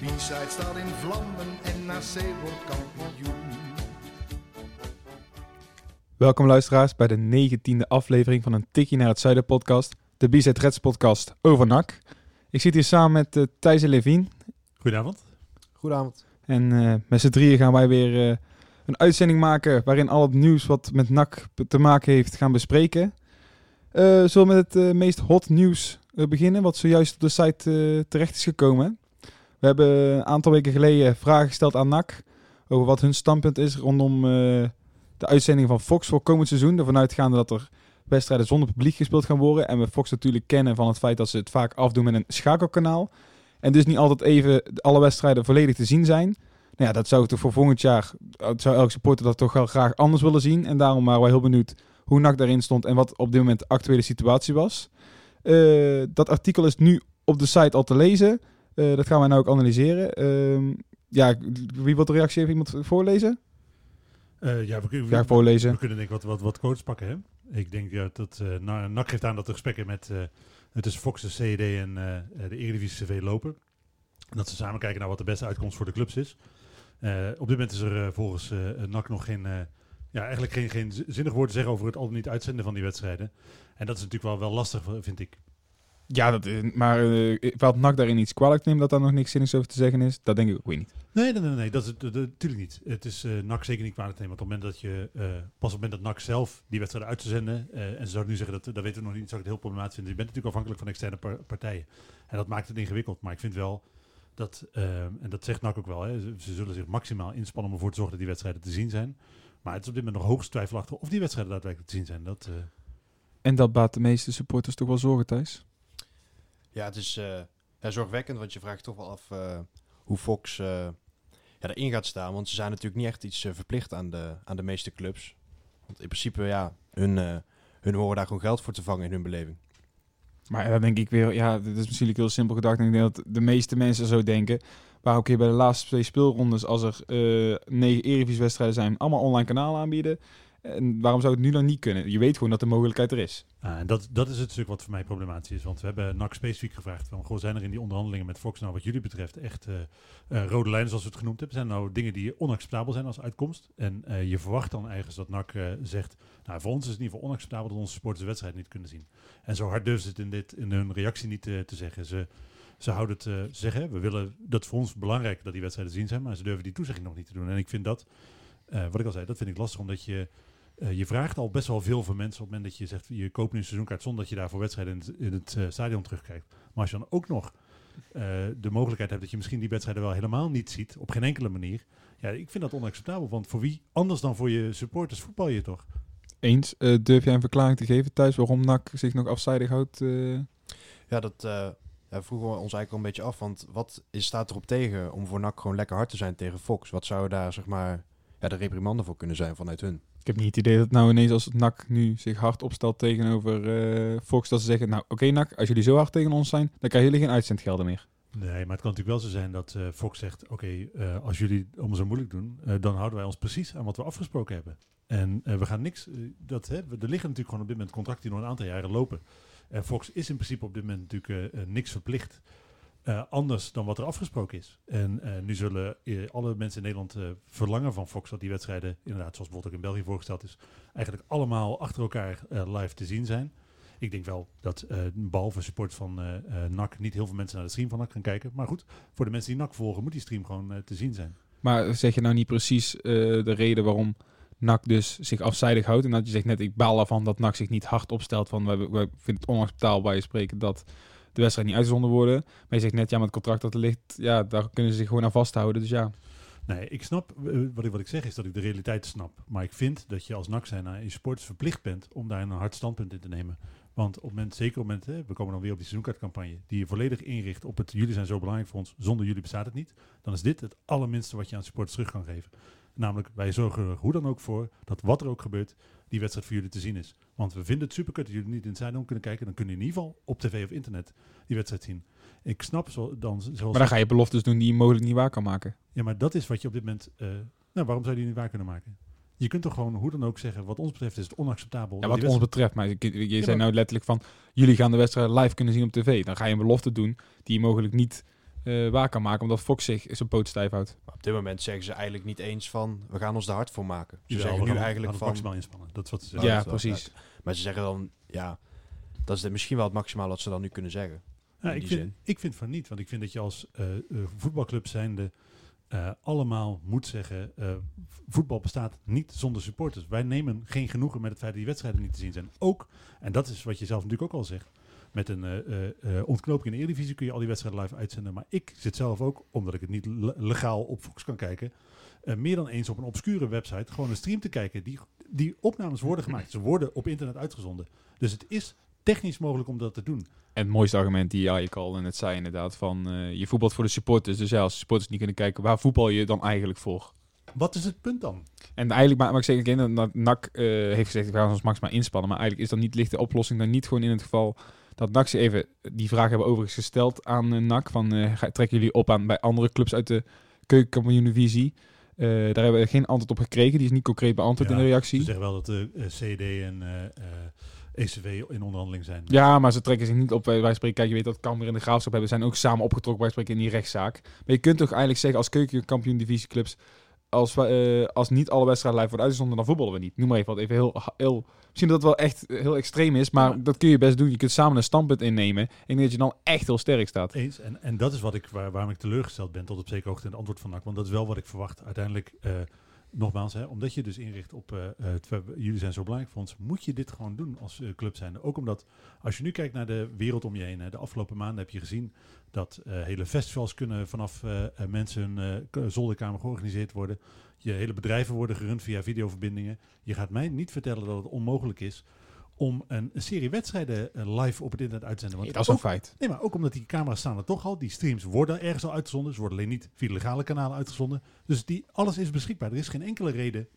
De B-side staat in vlammen en NAC wordt kampioen. Welkom luisteraars bij de negentiende aflevering van een Tikkie naar het Zuiden podcast. De Reds podcast over NAC. Ik zit hier samen met uh, Thijs en Levien. Goedenavond. Goedenavond. En uh, met z'n drieën gaan wij weer uh, een uitzending maken waarin al het nieuws wat met NAC te maken heeft gaan bespreken. Uh, zullen we met het meest hot nieuws beginnen, wat zojuist op de site terecht is gekomen. We hebben een aantal weken geleden vragen gesteld aan NAC over wat hun standpunt is rondom de uitzending van Fox voor komend seizoen. Ervan uitgaande dat er wedstrijden zonder publiek gespeeld gaan worden. En we Fox natuurlijk kennen van het feit dat ze het vaak afdoen met een schakelkanaal. En dus niet altijd even alle wedstrijden volledig te zien zijn. Nou ja, dat zou toch voor volgend jaar, zou elke supporter dat toch wel graag anders willen zien. En daarom waren wij heel benieuwd hoe NAC daarin stond en wat op dit moment de actuele situatie was. Uh, dat artikel is nu op de site al te lezen. Uh, dat gaan wij nou ook analyseren. Uh, ja, wie wil de reactie even iemand voorlezen? Uh, ja, we, we, ja, voorlezen. we kunnen denk ik wat, wat, wat quotes pakken. Hè? Ik denk ja, dat uh, NAC geeft aan dat er gesprekken met tussen Fox, de CD en de Eredivisie CV lopen. Dat ze samen kijken naar wat de beste uitkomst voor de clubs is. op dit moment is er volgens NAC nog geen, ja, eigenlijk geen, geen zinnig woord te zeggen over het al niet uitzenden van die wedstrijden. En dat is natuurlijk wel, wel lastig, vind ik. Ja, dat, maar uh, wat NAC daarin iets kwalijk neemt dat daar nog niks zinnigs over te zeggen is, dat denk ik ook weer niet. Nee, nee, nee, nee dat is het natuurlijk niet. Het is uh, NAC zeker niet kwalijk nemen. Want op het moment dat je, uh, pas op het moment dat NAC zelf die wedstrijden uit te zenden, en ze zouden nu zeggen dat, dat weten we nog niet, zou ik het heel problematisch vinden. Je bent natuurlijk afhankelijk van externe par partijen. En dat maakt het ingewikkeld. Maar ik vind wel dat, en dat zegt NAC ook wel, hè, ze, ze, zullen zich maximaal inspannen om ervoor te zorgen dat die wedstrijden te zien zijn. Maar het is op dit moment nog hoogst twijfelachtig of die wedstrijden daadwerkelijk te zien zijn. Dat, en dat baat de meeste supporters toch wel zorgen, Thijs? Ja, het is uh, zorgwekkend, want je vraagt toch wel af uh, hoe Fox uh, ja, erin gaat staan. Want ze zijn natuurlijk niet echt iets verplicht aan de, aan de meeste clubs. Want in principe, ja, hun, hun horen daar gewoon geld voor te vangen in hun beleving. Maar dan denk ik weer, ja, dit is misschien heel simpel gedacht. En ik denk dat de meeste mensen zo denken. Maar ook hier bij de laatste twee speelrondes, als er negen Eredivisie-wedstrijden zijn, allemaal online kanalen aanbieden. En waarom zou het nu dan niet kunnen? Je weet gewoon dat de mogelijkheid er is. En dat, dat is het stuk wat voor mij problematisch is. Want we hebben NAC specifiek gevraagd van... Goh, zijn er in die onderhandelingen met Fox nou wat jullie betreft echt uh, uh, rode lijnen zoals we het genoemd hebben? Zijn nou dingen die onacceptabel zijn als uitkomst? En uh, je verwacht dan eigenlijk dat NAC zegt... Nou, voor ons is het in ieder geval onacceptabel dat onze supporters de wedstrijd niet kunnen zien. En zo hard durven ze het in, dit, in hun reactie niet te zeggen. Ze, ze houden het uh, zeggen. We willen dat voor ons belangrijk dat die wedstrijden zien zijn, maar ze durven die toezegging nog niet te doen. En ik vind dat, uh, wat ik al zei, dat vind ik lastig, omdat je uh, je vraagt al best wel veel van mensen op het moment dat je zegt, je koopt nu een seizoenkaart zonder dat je daarvoor wedstrijden in het, in het uh, stadion terugkijkt. Maar als je dan ook nog uh, de mogelijkheid hebt dat je misschien die wedstrijden wel helemaal niet ziet, op geen enkele manier. Ja, ik vind dat onacceptabel, want voor wie anders dan voor je supporters voetbal je toch? Eens. durf jij een verklaring te geven thuis waarom NAC zich nog afzijdig houdt? Ja, dat ja, vroegen we ons eigenlijk al een beetje af. Want wat is, staat erop tegen om voor NAC gewoon lekker hard te zijn tegen Fox? Wat zou daar zeg maar ja, de reprimande voor kunnen zijn vanuit hun? Ik heb niet het idee dat nou ineens als NAC nu zich hard opstelt tegenover uh, Fox, dat ze zeggen, nou oké NAC, als jullie zo hard tegen ons zijn, dan krijgen jullie geen uitzendgelden meer. Nee, maar het kan natuurlijk wel zo zijn dat uh, Fox zegt, oké, uh, als jullie om zo moeilijk doen, dan houden wij ons precies aan wat we afgesproken hebben. En we gaan niks, dat, hè, er liggen natuurlijk gewoon op dit moment contracten die nog een aantal jaren lopen. En Fox is in principe op dit moment natuurlijk niks verplicht. Uh, anders dan wat er afgesproken is. En uh, nu zullen uh, alle mensen in Nederland verlangen van Fox dat die wedstrijden, inderdaad, zoals bijvoorbeeld ook in België voorgesteld is, eigenlijk allemaal achter elkaar live te zien zijn. Ik denk wel dat behalve support van NAC niet heel veel mensen naar de stream van NAC gaan kijken. Maar goed, voor de mensen die NAC volgen moet die stream gewoon te zien zijn. Maar zeg je nou niet precies de reden waarom NAC dus zich afzijdig houdt? En dat je zegt net, ik baal ervan dat NAC zich niet hard opstelt van, wij vinden het onacceptabel bij je spreken dat de wedstrijd niet uitgezonden worden. Maar je zegt net, ja, met het contract dat er ligt, ja, daar kunnen ze zich gewoon aan vasthouden. Dus ja. Nee, ik snap, wat ik, wat ik zeg is dat ik de realiteit snap. Maar ik vind dat je als NAC zijn je sports verplicht bent om daar een hard standpunt in te nemen. Want op moment, zeker op moment, hè, we komen dan weer op die seizoenkaartcampagne, die je volledig inricht op het jullie zijn zo belangrijk voor ons, zonder jullie bestaat het niet. Dan is dit het allerminste wat je aan supporters terug kan geven. Namelijk, wij zorgen er hoe dan ook voor dat wat er ook gebeurt, die wedstrijd voor jullie te zien is. Want we vinden het superkut dat jullie niet in het stadion kunnen kijken. Dan kunnen jullie in ieder geval op tv of internet die wedstrijd zien. Ik snap zo, dan zoals... Maar dan ga je beloftes doen die je mogelijk niet waar kan maken. Ja, maar dat is wat je op dit moment... eh, nou, waarom zou je die niet waar kunnen maken? Je kunt toch gewoon hoe dan ook zeggen, wat ons betreft is het onacceptabel. Ja, wat ons betreft, maar je, je Ja, zei maar- nou letterlijk van, jullie gaan de wedstrijd live kunnen zien op tv. Dan ga je een belofte doen die je mogelijk niet eh, waar kan maken, omdat Fox zich zijn poot stijf houdt. Maar op dit moment zeggen ze eigenlijk niet eens van, we gaan ons er hard voor maken. Ze Jawel, zeggen nu gaan- eigenlijk van, gaan het maximaal inspannen. Dat is wat ze Ja, zeggen. Ja, precies. maar ze zeggen dan, ja, dat is de- misschien wel het maximaal wat ze dan nu kunnen zeggen. Ja, ik, vind, zin. ik vind van niet, want ik vind dat je als eh, eh, voetbalclub zijnde eh, allemaal moet zeggen, eh, voetbal bestaat niet zonder supporters. Wij nemen geen genoegen met het feit dat die wedstrijden niet te zien zijn. Ook, en dat is wat je zelf natuurlijk ook al zegt, met een eh, eh, eh, ontknoping in de Eredivisie kun je al die wedstrijden live uitzenden. Maar ik zit zelf ook, omdat ik het niet le- legaal op Fox kan kijken, meer dan eens op een obscure website gewoon een stream te kijken. Die, die opnames worden gemaakt. Ze worden op internet uitgezonden. Dus het is technisch mogelijk om dat te doen. En het mooiste argument die Jajek al net zei inderdaad, van je voetbalt voor de supporters. Dus ja, als supporters niet kunnen kijken, waar voetbal je dan eigenlijk voor? Wat is het punt dan? En eigenlijk, maar, maar ik zeg again, dat NAC heeft gezegd, we gaan ons maximaal inspannen. Maar eigenlijk is dat niet ligt de oplossing dan niet gewoon in het geval dat NAC ze even, die vraag hebben overigens gesteld aan eh, NAC, van eh, trekken jullie op aan bij andere clubs uit de keukenkampioen-divisie? Eh, daar hebben we geen antwoord op gekregen, die is niet concreet beantwoord Ja, in de reactie. Ze zeggen wel dat de CD en eh, ECW in onderhandeling zijn. Ja, maar ze trekken zich niet op. Wij spreken, kijk, je weet dat Cambuur en de Graafschap hebben, zijn ook samen opgetrokken. Wij spreken in die rechtszaak. Maar je kunt toch eigenlijk zeggen als keukenkampioen divisieclubs, als, we, eh, als niet alle wedstrijden live worden uitgezonden, dan voetballen we niet. Noem maar even wat. Even heel, heel, misschien dat het wel echt heel extreem is, maar Ja. dat kun je best doen. Je kunt samen een standpunt innemen. Ik denk dat je dan echt heel sterk staat. Eens. En, en dat is wat ik, waar, waarom ik teleurgesteld ben tot op zekere hoogte in het antwoord van NAC. Want dat is wel wat ik verwacht. Uiteindelijk, eh, nogmaals, omdat je dus inricht op, eh, eh, jullie zijn zo belangrijk voor ons, moet je dit gewoon doen als eh, club zijn. Ook omdat, als je nu kijkt naar de wereld om je heen, hè, de afgelopen maanden heb je gezien dat hele festivals kunnen vanaf mensen hun zolderkamer georganiseerd worden. Je hele bedrijven worden gerund via videoverbindingen. Je gaat mij niet vertellen dat het onmogelijk is om een, een serie wedstrijden eh, live op het internet uit te zenden. Want dat is een ook- feit. Nee, maar ook omdat die camera's staan er toch al. Die streams worden ergens al uitgezonden. Ze worden alleen niet via legale kanalen uitgezonden. Dus die, alles is beschikbaar. Er is geen enkele reden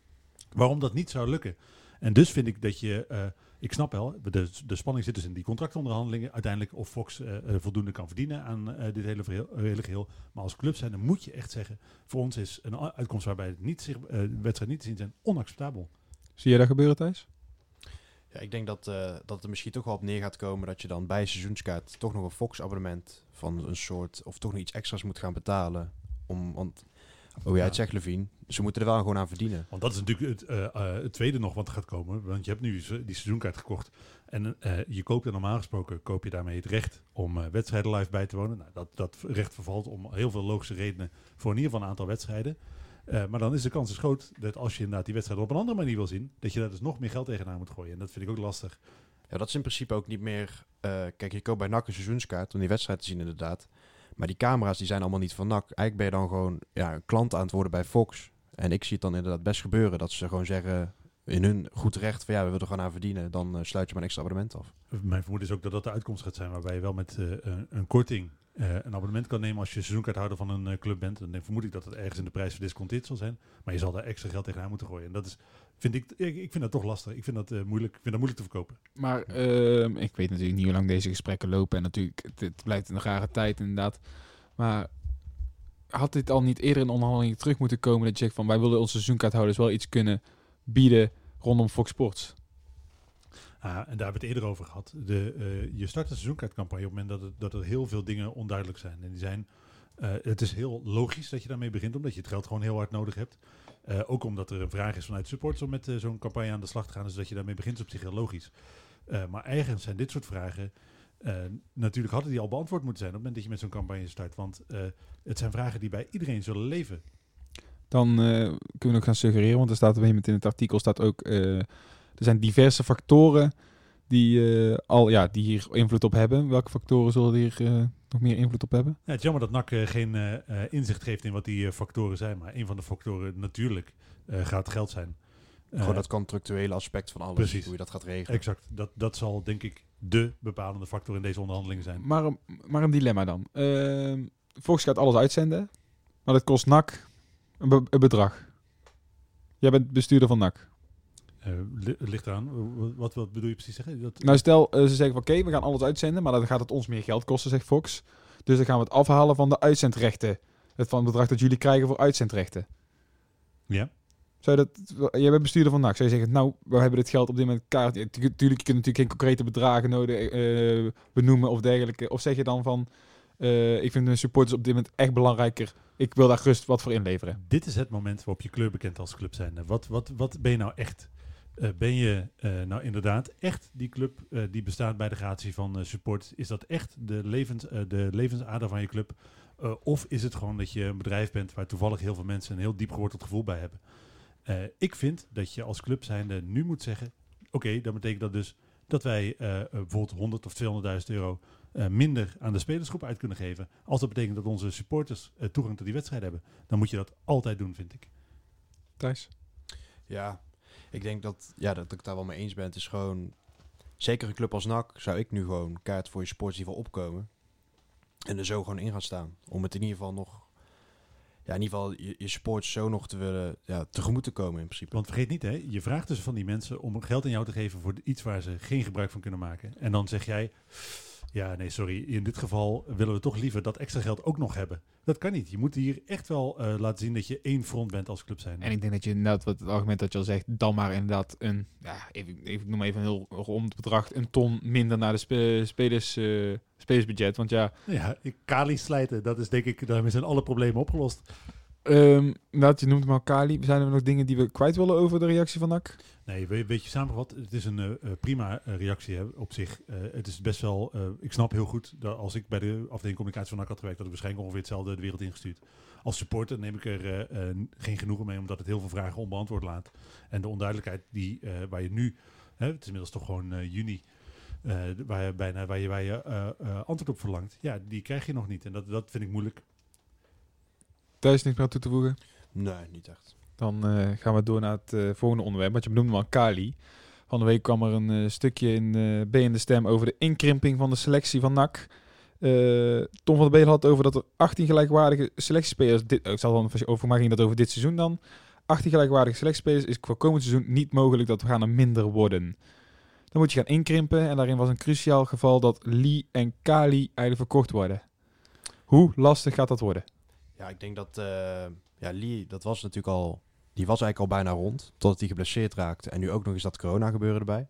waarom dat niet zou lukken. En dus vind ik dat je... eh, ik snap wel, de, de spanning zit dus in die contractonderhandelingen. Uiteindelijk of Fox eh, voldoende kan verdienen aan eh, dit hele, hele geheel. Maar als club zijn, dan moet je echt zeggen... Voor ons is een uitkomst waarbij het niet, zich, de wedstrijd niet te zien zijn onacceptabel. Zie jij dat gebeuren, Thijs? Ja, ik denk dat, eh, dat het er misschien toch wel op neer gaat komen dat je dan bij seizoenskaart toch nog een Fox-abonnement van een soort, of toch nog iets extra's moet gaan betalen. Om, want, oh ja, het zegt Levine, ze moeten er wel gewoon aan verdienen. Want dat is natuurlijk het, eh, eh, het tweede nog wat gaat komen. Want je hebt nu die seizoenkaart gekocht. En je koopt er normaal gesproken koop je daarmee het recht om wedstrijden live bij te wonen. Nou, dat, dat recht vervalt om heel veel logische redenen voor in ieder geval een aantal wedstrijden. Eh, maar dan is de kans dus groot dat als je inderdaad die wedstrijd op een andere manier wil zien, dat je daar dus nog meer geld tegenaan moet gooien. En dat vind ik ook lastig. Ja, dat is in principe ook niet meer... eh, kijk, je koopt bij NAC een seizoenskaart om die wedstrijd te zien inderdaad. Maar die camera's die zijn allemaal niet van NAC. Eigenlijk ben je dan gewoon ja, een klant aan het worden bij Fox. En ik zie het dan inderdaad best gebeuren dat ze gewoon zeggen in hun goed recht van ja, we willen er gewoon aan verdienen. Dan eh, sluit je maar een extra abonnement af. Mijn vermoeden is ook dat dat de uitkomst gaat zijn waarbij je wel met een, korting een abonnement kan nemen als je seizoenkaarthouder van een eh, club bent. Dan vermoed ik dat het ergens in de prijs verdisconteerd zal zijn. Maar je zal daar extra geld tegenaan moeten gooien. En dat is, vind ik, ik, vind dat toch lastig. Ik vind dat eh, moeilijk. Ik vind dat moeilijk te verkopen. Maar ehm, ik weet natuurlijk niet hoe lang deze gesprekken lopen. En natuurlijk, het, het blijft een rare tijd inderdaad. Maar had dit al niet eerder in onderhandelingen terug moeten komen? Dat je zegt van, wij willen onze seizoenkaarthouders wel iets kunnen bieden rondom Fox Sports. Ah, en daar hebben we het eerder over gehad. De, eh, je start een seizoenkaartcampagne op het moment dat, het, dat er heel veel dingen onduidelijk zijn. En die zijn, eh, het is heel logisch dat je daarmee begint, omdat je het geld gewoon heel hard nodig hebt. Eh, ook omdat er een vraag is vanuit supporters om met zo'n campagne aan de slag te gaan. Dus dat je daarmee begint is op zich heel logisch. Maar eigenlijk zijn dit soort vragen... natuurlijk hadden die al beantwoord moeten zijn op het moment dat je met zo'n campagne start. Want het zijn vragen die bij iedereen zullen leven. Dan kunnen we nog gaan suggereren, want er staat op een in het artikel staat ook... er zijn diverse factoren die, eh, al, ja, die hier invloed op hebben. Welke factoren zullen hier eh, nog meer invloed op hebben? Ja, het is jammer dat NAC eh, geen eh, eh, inzicht geeft in wat die eh, factoren zijn. Maar een van de factoren natuurlijk eh, gaat geld zijn. Eh, gewoon dat contractuele aspect van alles, precies. hoe je dat gaat regelen. Exact. Dat, dat zal denk ik de bepalende factor in deze onderhandelingen zijn. Maar, een- maar een dilemma dan. Ehm Fox gaat alles uitzenden, maar dat kost NAC een, be- een bedrag. Jij bent bestuurder van NAC. Het ligt aan. Wat, wat bedoel je precies zeggen? Dat, Nou, stel eh, ze zeggen van oké, we gaan alles uitzenden, maar dan gaat het ons meer geld kosten, zegt Fox. Dus dan gaan we het afhalen van de uitzendrechten. Het van het bedrag dat jullie krijgen voor uitzendrechten. ja. Zou je dat, jij bent bestuurder van NAC. Zou je zeggen, nou, we hebben dit geld op dit moment kaart. Tuurlijk, je kunt natuurlijk geen concrete bedragen nodig eh, benoemen of dergelijke. Of zeg je dan van, ik vind de supporters op dit moment echt belangrijker. Ik wil daar rust wat voor inleveren. Dit is het moment waarop je kleur bekent als club zijn. Wat, wat, wat ben je nou echt? Eh, ben je eh, nou inderdaad echt die club eh, die bestaat bij de gratie van eh, support? Is dat echt de, levens, eh, de levensader van je club? Eh, of is het gewoon dat je een bedrijf bent waar toevallig heel veel mensen een heel diep geworteld gevoel bij hebben? Eh, ik vind dat je als club zijnde nu moet zeggen... Oké, dat betekent dat dus dat wij bijvoorbeeld 100 of 200.000 euro eh, minder aan de spelersgroep uit kunnen geven. Als dat betekent dat onze supporters toegang tot die wedstrijd hebben, dan moet je dat altijd doen, vind ik. Thijs? Ja, ik denk dat, ja, dat ik daar wel mee eens ben. Het is gewoon, zeker een club als NAC, zou ik nu gewoon kaart voor je geval opkomen. En er zo gewoon in gaan staan. Om het in ieder geval nog, ja, in ieder geval je, je sports zo nog te willen, ja, tegemoet te komen in principe. Want vergeet niet, hè, je vraagt dus van die mensen om geld aan jou te geven voor iets waar ze geen gebruik van kunnen maken. En dan zeg jij, ja, nee, sorry, in dit geval willen we toch liever dat extra geld ook nog hebben. Dat kan niet. Je moet hier echt wel eh, laten zien dat je één front bent als club zijn. En ik denk dat je inderdaad, wat het argument dat je al zegt, dan maar inderdaad een, ja, even, even, ik noem even een heel rond bedrag, een ton minder naar de spe- spelers, eh, spelersbudget. Want ja, Ja, ik- Kali slijten, dat is denk ik, daarmee zijn alle problemen opgelost. Ehm inderdaad, je noemt hem al Kali. Zijn er nog dingen die we kwijt willen over de reactie van NAC? Nee, we- weet je samengevat, het is een eh, eh, prima eh, reactie op zich. Het is best wel, ik snap heel goed dat als ik bij de afdeling communicatie van NAC had gewerkt, dat ik waarschijnlijk ongeveer hetzelfde de wereld ingestuurd. Als supporter neem ik er geen genoegen mee, omdat het heel veel vragen onbeantwoord laat. En de onduidelijkheid die, waar je nu, hè, het is inmiddels toch gewoon juni, waar je bijna waar je, waar je antwoord op verlangt, ja, die krijg je nog niet. En dat, dat vind ik moeilijk. Thijs, niks meer aan toe te voegen? Nee, niet echt. Dan eh, gaan we door naar het eh, volgende onderwerp. Want je benoemde al Kali. Van de week kwam er een eh, stukje in B in de Stem over de inkrimping van de selectie van NAC. Tom van der Beel had over dat er 18 gelijkwaardige selectiespelers... Dit, oh, ik zal dan, over mij ging dat over dit seizoen dan. 18 gelijkwaardige selectiespelers is voor komend seizoen niet mogelijk dat we gaan er minder worden. Dan moet je gaan inkrimpen. En daarin was een cruciaal geval dat Lee en Kali eigenlijk verkocht worden. Hoe lastig gaat dat worden? Ja, ik denk dat, eh, ja, Lee, dat was natuurlijk al, die was eigenlijk al bijna rond, totdat hij geblesseerd raakte. En nu ook nog eens dat corona gebeuren erbij.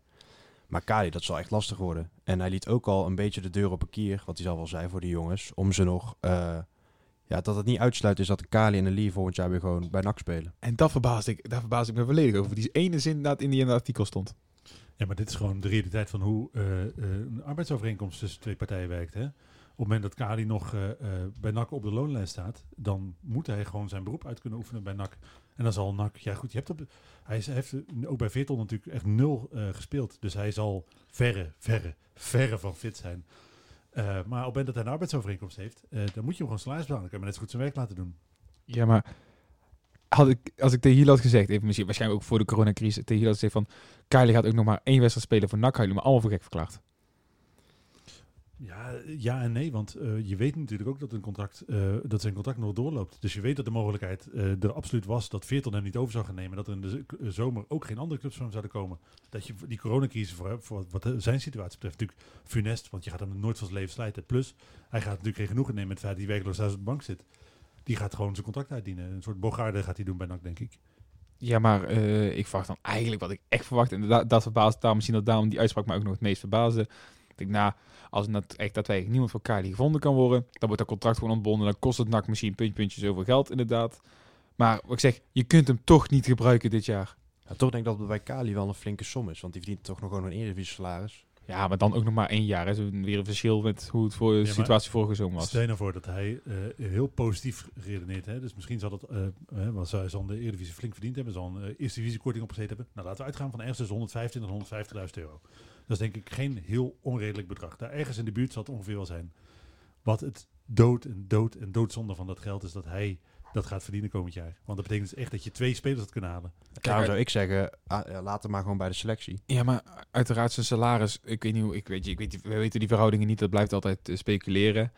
Maar Kali, dat zal echt lastig worden. En hij liet ook al een beetje de deur op een kier, wat hij zelf al zei voor die jongens, om ze nog, eh, ja, dat het niet uitsluit is dat Kali en een Lee volgend jaar weer gewoon bij NAC spelen. En dat verbaasde ik, daar verbaasde ik me volledig over. Die ene zin dat in die in het artikel stond. Ja, maar dit is gewoon de realiteit van hoe eh, eh, een arbeidsovereenkomst tussen twee partijen werkt. Hè? Op het moment dat Kali nog eh, eh, bij NAC op de loonlijst staat, dan moet hij gewoon zijn beroep uit kunnen oefenen bij NAC. En dan zal NAC, ja goed, je hebt op, hij, heeft ook bij Veerton natuurlijk echt nul eh, gespeeld. Dus hij zal verre, verre, verre van fit zijn. Maar op het moment dat hij een arbeidsovereenkomst heeft, dan moet je hem gewoon betalen. Dan kan je net zo goed zijn werk laten doen. Ja, maar had ik, als ik tegen Hiel had gezegd, even misschien waarschijnlijk ook voor de coronacrisis, tegen Hiel had gezegd van, Kylie gaat ook nog maar één wedstrijd spelen voor NAC, jullie me allemaal voor gek verklaard. Ja, ja en nee, want eh, je weet natuurlijk ook dat, een contract, eh, dat zijn contract nog doorloopt. Dus je weet dat de mogelijkheid eh, er absoluut was dat Veerton hem niet over zou gaan nemen. Dat er in de zomer ook geen andere clubs van hem zouden komen. Dat je die coronacrisis voor, voor wat zijn situatie betreft natuurlijk funest. Want je gaat hem nooit van zijn leven slijten. Plus, hij gaat natuurlijk geen genoegen nemen met het feit dat hij werkloos thuis op de bank zit. Die gaat gewoon zijn contract uitdienen. Een soort bogarde gaat hij doen bij NAC, denk ik. Ja, maar ik verwacht dan eigenlijk wat ik echt verwacht, en dat, dat verbaast daar misschien dat daarom die uitspraak me ook nog het meest verbaasde. Ik denk, nou, als het echt dat wij niemand voor Kylie gevonden kan worden, dan wordt dat contract gewoon ontbonden. Dan kost het NAC misschien puntje, puntje zoveel geld, inderdaad. Maar wat ik zeg, je kunt hem toch niet gebruiken dit jaar. Ja, toch denk ik dat het bij Kali wel een flinke som is, want die verdient toch nog gewoon een Eredivisie salaris. Ja, maar dan ook nog maar één jaar. Hè. Zo weer een verschil met hoe het voor de situatie vorige zomer was. Stel je nou voor dat hij eh, heel positief redeneert. Hè? Dus misschien zal dat, eh eh, want hij zal de Eredivisie flink verdiend hebben. Zal een eh, eerste divisie korting opgezet hebben. Nou, laten we uitgaan van ergens tussen 125 en 150.000 euro. Dat is denk ik geen heel onredelijk bedrag. Daar ergens in de buurt zal het ongeveer wel zijn. Wat het dood en dood en doodzonde van dat geld is dat hij dat gaat verdienen komend jaar. Want dat betekent dus echt dat je twee spelers had kunnen halen. Daarom zou ik zeggen, ah, laat hem maar gewoon bij de selectie. Ja, maar uiteraard zijn salaris. Ik weet niet hoe. Ik weet, je, ik weet, we weten die verhoudingen niet. Dat blijft altijd eh, speculeren.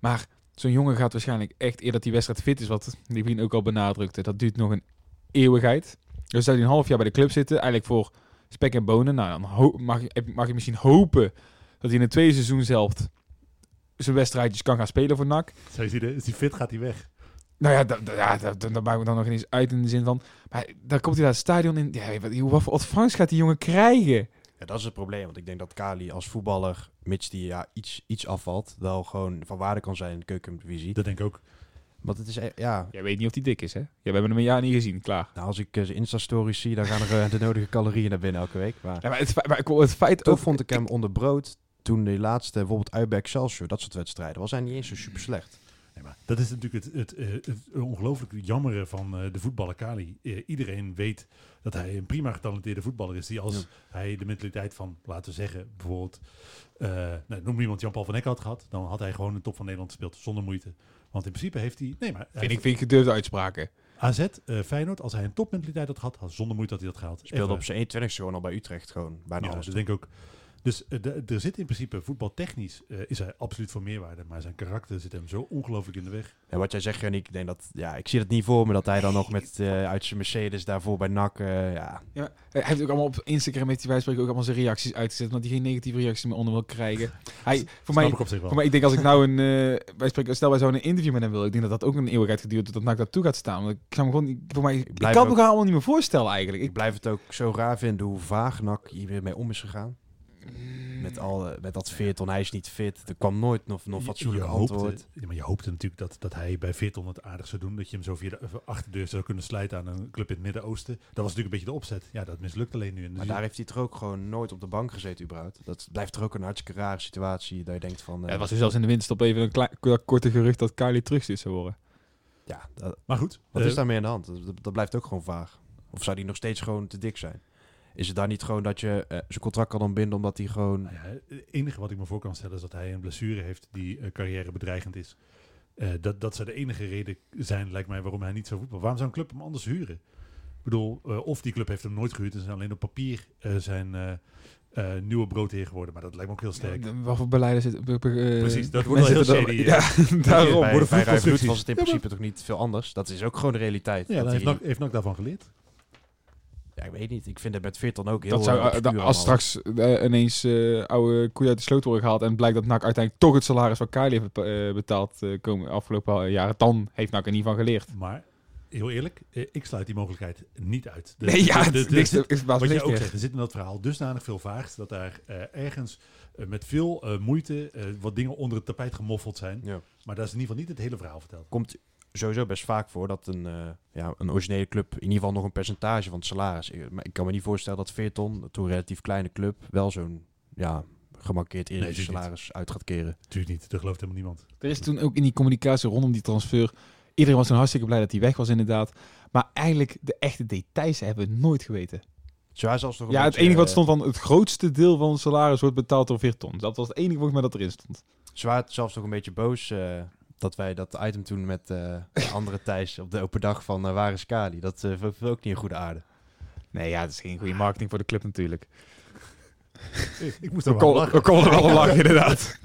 Maar zo'n jongen gaat waarschijnlijk echt eer dat die wedstrijd fit is. Wat die vriend ook al benadrukte. Dat duurt nog een eeuwigheid. Dus zou hij een half jaar bij de club zitten, eigenlijk voor spek en bonen. Nou, dan mag, je, mag je misschien hopen dat hij in het tweede seizoen zelf zijn wedstrijdjes kan gaan spelen voor NAC. Zou je is die fit, gaat hij weg. Nou ja, dat, dat- ja, dat, dat, dat maakt me dan nog eens uit in de zin van... Maar dan komt hij naar het stadion in... Ja, wat, wat voor ontvangst gaat die jongen krijgen? Ja, dat is het probleem. Want ik denk dat Kali als voetballer, mits die ja, iets, iets afvalt, wel gewoon van waarde kan zijn in de keukendivisie. Dat denk ik ook. Want het is, e- ja, Jij weet niet of hij dik is, hè? Ja, we hebben hem een jaar niet gezien, klaar. nou, als ik eh, zijn Insta-stories zie, dan gaan er eh, de nodige calorieën naar binnen elke week. Maar Ja, maar het, maar ik- het feit toch ook... vond ik hem onder brood toen de laatste, bijvoorbeeld uit bij Excelsior, dat soort wedstrijden, was hij niet eens zo super slecht. Nee, maar dat is natuurlijk het, het, eh, het ongelooflijk jammere van eh, de voetballer Kali. Iedereen weet dat hij een prima getalenteerde voetballer is. Die als Ja. hij de mentaliteit van, laten we zeggen, bijvoorbeeld... eh nou, noem iemand Jan-Paul van Eck had gehad. Dan had hij gewoon de top van Nederland gespeeld zonder moeite. Want in principe heeft hij... Nee, maar Vind ik, vind ik gedurfde uitspraken. AZ, eh, Feyenoord, als hij een topmentaliteit had gehad, had zonder moeite had hij dat gehaald. Speelde Even. op zijn 21ste gewoon al bij Utrecht, gewoon bijna Ja, alles. dat denk ik ook. Dus eh, de- er zit in principe voetbaltechnisch eh, is hij absoluut voor meerwaarde. Maar zijn karakter zit hem zo ongelooflijk in de weg. En wat jij zegt, Janiek, ik denk dat, ja, ik zie het niet voor me dat hij dan nog met, eh, uit zijn Mercedes daarvoor bij NAC, eh, ja, Ja, hij heeft ook allemaal op Instagram heeft hij bij spreken ook allemaal zijn reacties uitgezet, omdat hij geen negatieve reacties meer onder wil krijgen. Hij, voor Snap mij, ik op zich wel. voor mij, ik denk als ik nou een, eh wij spreken, stel wij zouden een interview met hem willen, ik denk dat dat ook een eeuwigheid geduurd dat NAC daartoe gaat staan. Want ik zou me gewoon, niet- voor mij, ik, kan ook- me gewoon allemaal niet meer voorstellen eigenlijk. ik Ik, blijf het ook zo raar vinden hoe vaag NAC hier weer mee om is gegaan. Met, al, eh, met dat Veerton, hij is niet fit. Er kwam nooit nog, nog Je- fatsoenlijk je hoopte- antwoord. ja, maar je hoopte natuurlijk dat, dat hij bij 400 het aardig zou doen. Dat je hem zo via de eh, achterdeur zou kunnen slijten aan een club in het Midden-Oosten. Dat was natuurlijk een beetje de opzet. Ja, dat mislukt alleen nu. Maar daar heeft hij toch ook gewoon nooit op de bank gezeten überhaupt. Dat blijft toch ook een hartstikke rare situatie. Dat je denkt van... eh, ja, het was dus zelfs in de winterstop even een klein, korte gerucht dat Kylie terug is zou worden. ja, dat- Maar goed. wat eh, is daarmee aan de hand? Dat, dat blijft ook gewoon vaag. Of zou die nog steeds gewoon te dik zijn? Is het daar niet gewoon dat je eh, zijn contract kan ontbinden omdat hij gewoon... Nou ja, het enige wat ik me voor kan stellen is dat hij een blessure heeft die eh, carrièrebedreigend is. Eh, dat, dat zou de enige reden zijn, lijkt mij, waarom hij niet zo voetbal. Waarom zou een club hem anders huren? Ik bedoel, eh, of die club heeft hem nooit gehuurd en zijn alleen op papier eh, zijn eh, eh, nieuwe broodheer geworden. Maar dat lijkt me ook heel sterk. Ja, Wat voor beleiden zit... eh, Precies, dat wordt wel heel shady, Ja, daarom. bij, bij. Bloed was het in Ja, maar- principe toch niet veel anders. Dat is ook gewoon de realiteit. Ja, dat heeft NAC, heeft NAC daarvan geleerd. Ja, ik weet niet. Ik vind het met Veerton ook heel... Dat zou, eh, eh, als allemaal. straks eh, ineens eh, oude koeien uit de sloot worden gehaald en blijkt dat NAC uiteindelijk toch het salaris van Kylie heeft be- eh, betaald eh, komen afgelopen jaren, dan heeft NAC er niet van geleerd. Maar heel eerlijk, ik sluit die mogelijkheid niet uit. De- nee, ja, de- de- niks, is wat niks ook zegt, er zit in dat verhaal dusdanig veel vaags dat daar eh, ergens met veel eh, moeite eh, wat dingen onder het tapijt gemoffeld zijn. Ja. Maar dat is in ieder geval niet het hele verhaal verteld. komt sowieso best vaak voor dat een, eh, ja, een originele club in ieder geval nog een percentage van het salaris. Ik, maar ik kan me niet voorstellen dat Veerton, toen een relatief kleine club, wel zo'n ja, gemarkeerd Nee, Eredivisie natuurlijk salaris uit gaat keren. Natuurlijk niet, dat gelooft helemaal niemand. Er is toen ook in die communicatie rondom die transfer, iedereen was toen hartstikke blij dat hij weg was inderdaad. Maar eigenlijk de echte details hebben we nooit geweten. Zo hij zelfs nog Ja, het enige wat eh, stond van het grootste deel van het salaris wordt betaald door Virton. Dat was het enige volgens mij dat erin stond. Ze waren zelfs nog een beetje boos eh, dat wij dat item toen met eh, de andere Thijs op de open dag van eh Waar is Kali? Dat eh viel ook niet in goede aarde. Nee, ja, het is geen goede marketing voor de club natuurlijk. Ik moest We er wel we konden er wel lachen, inderdaad.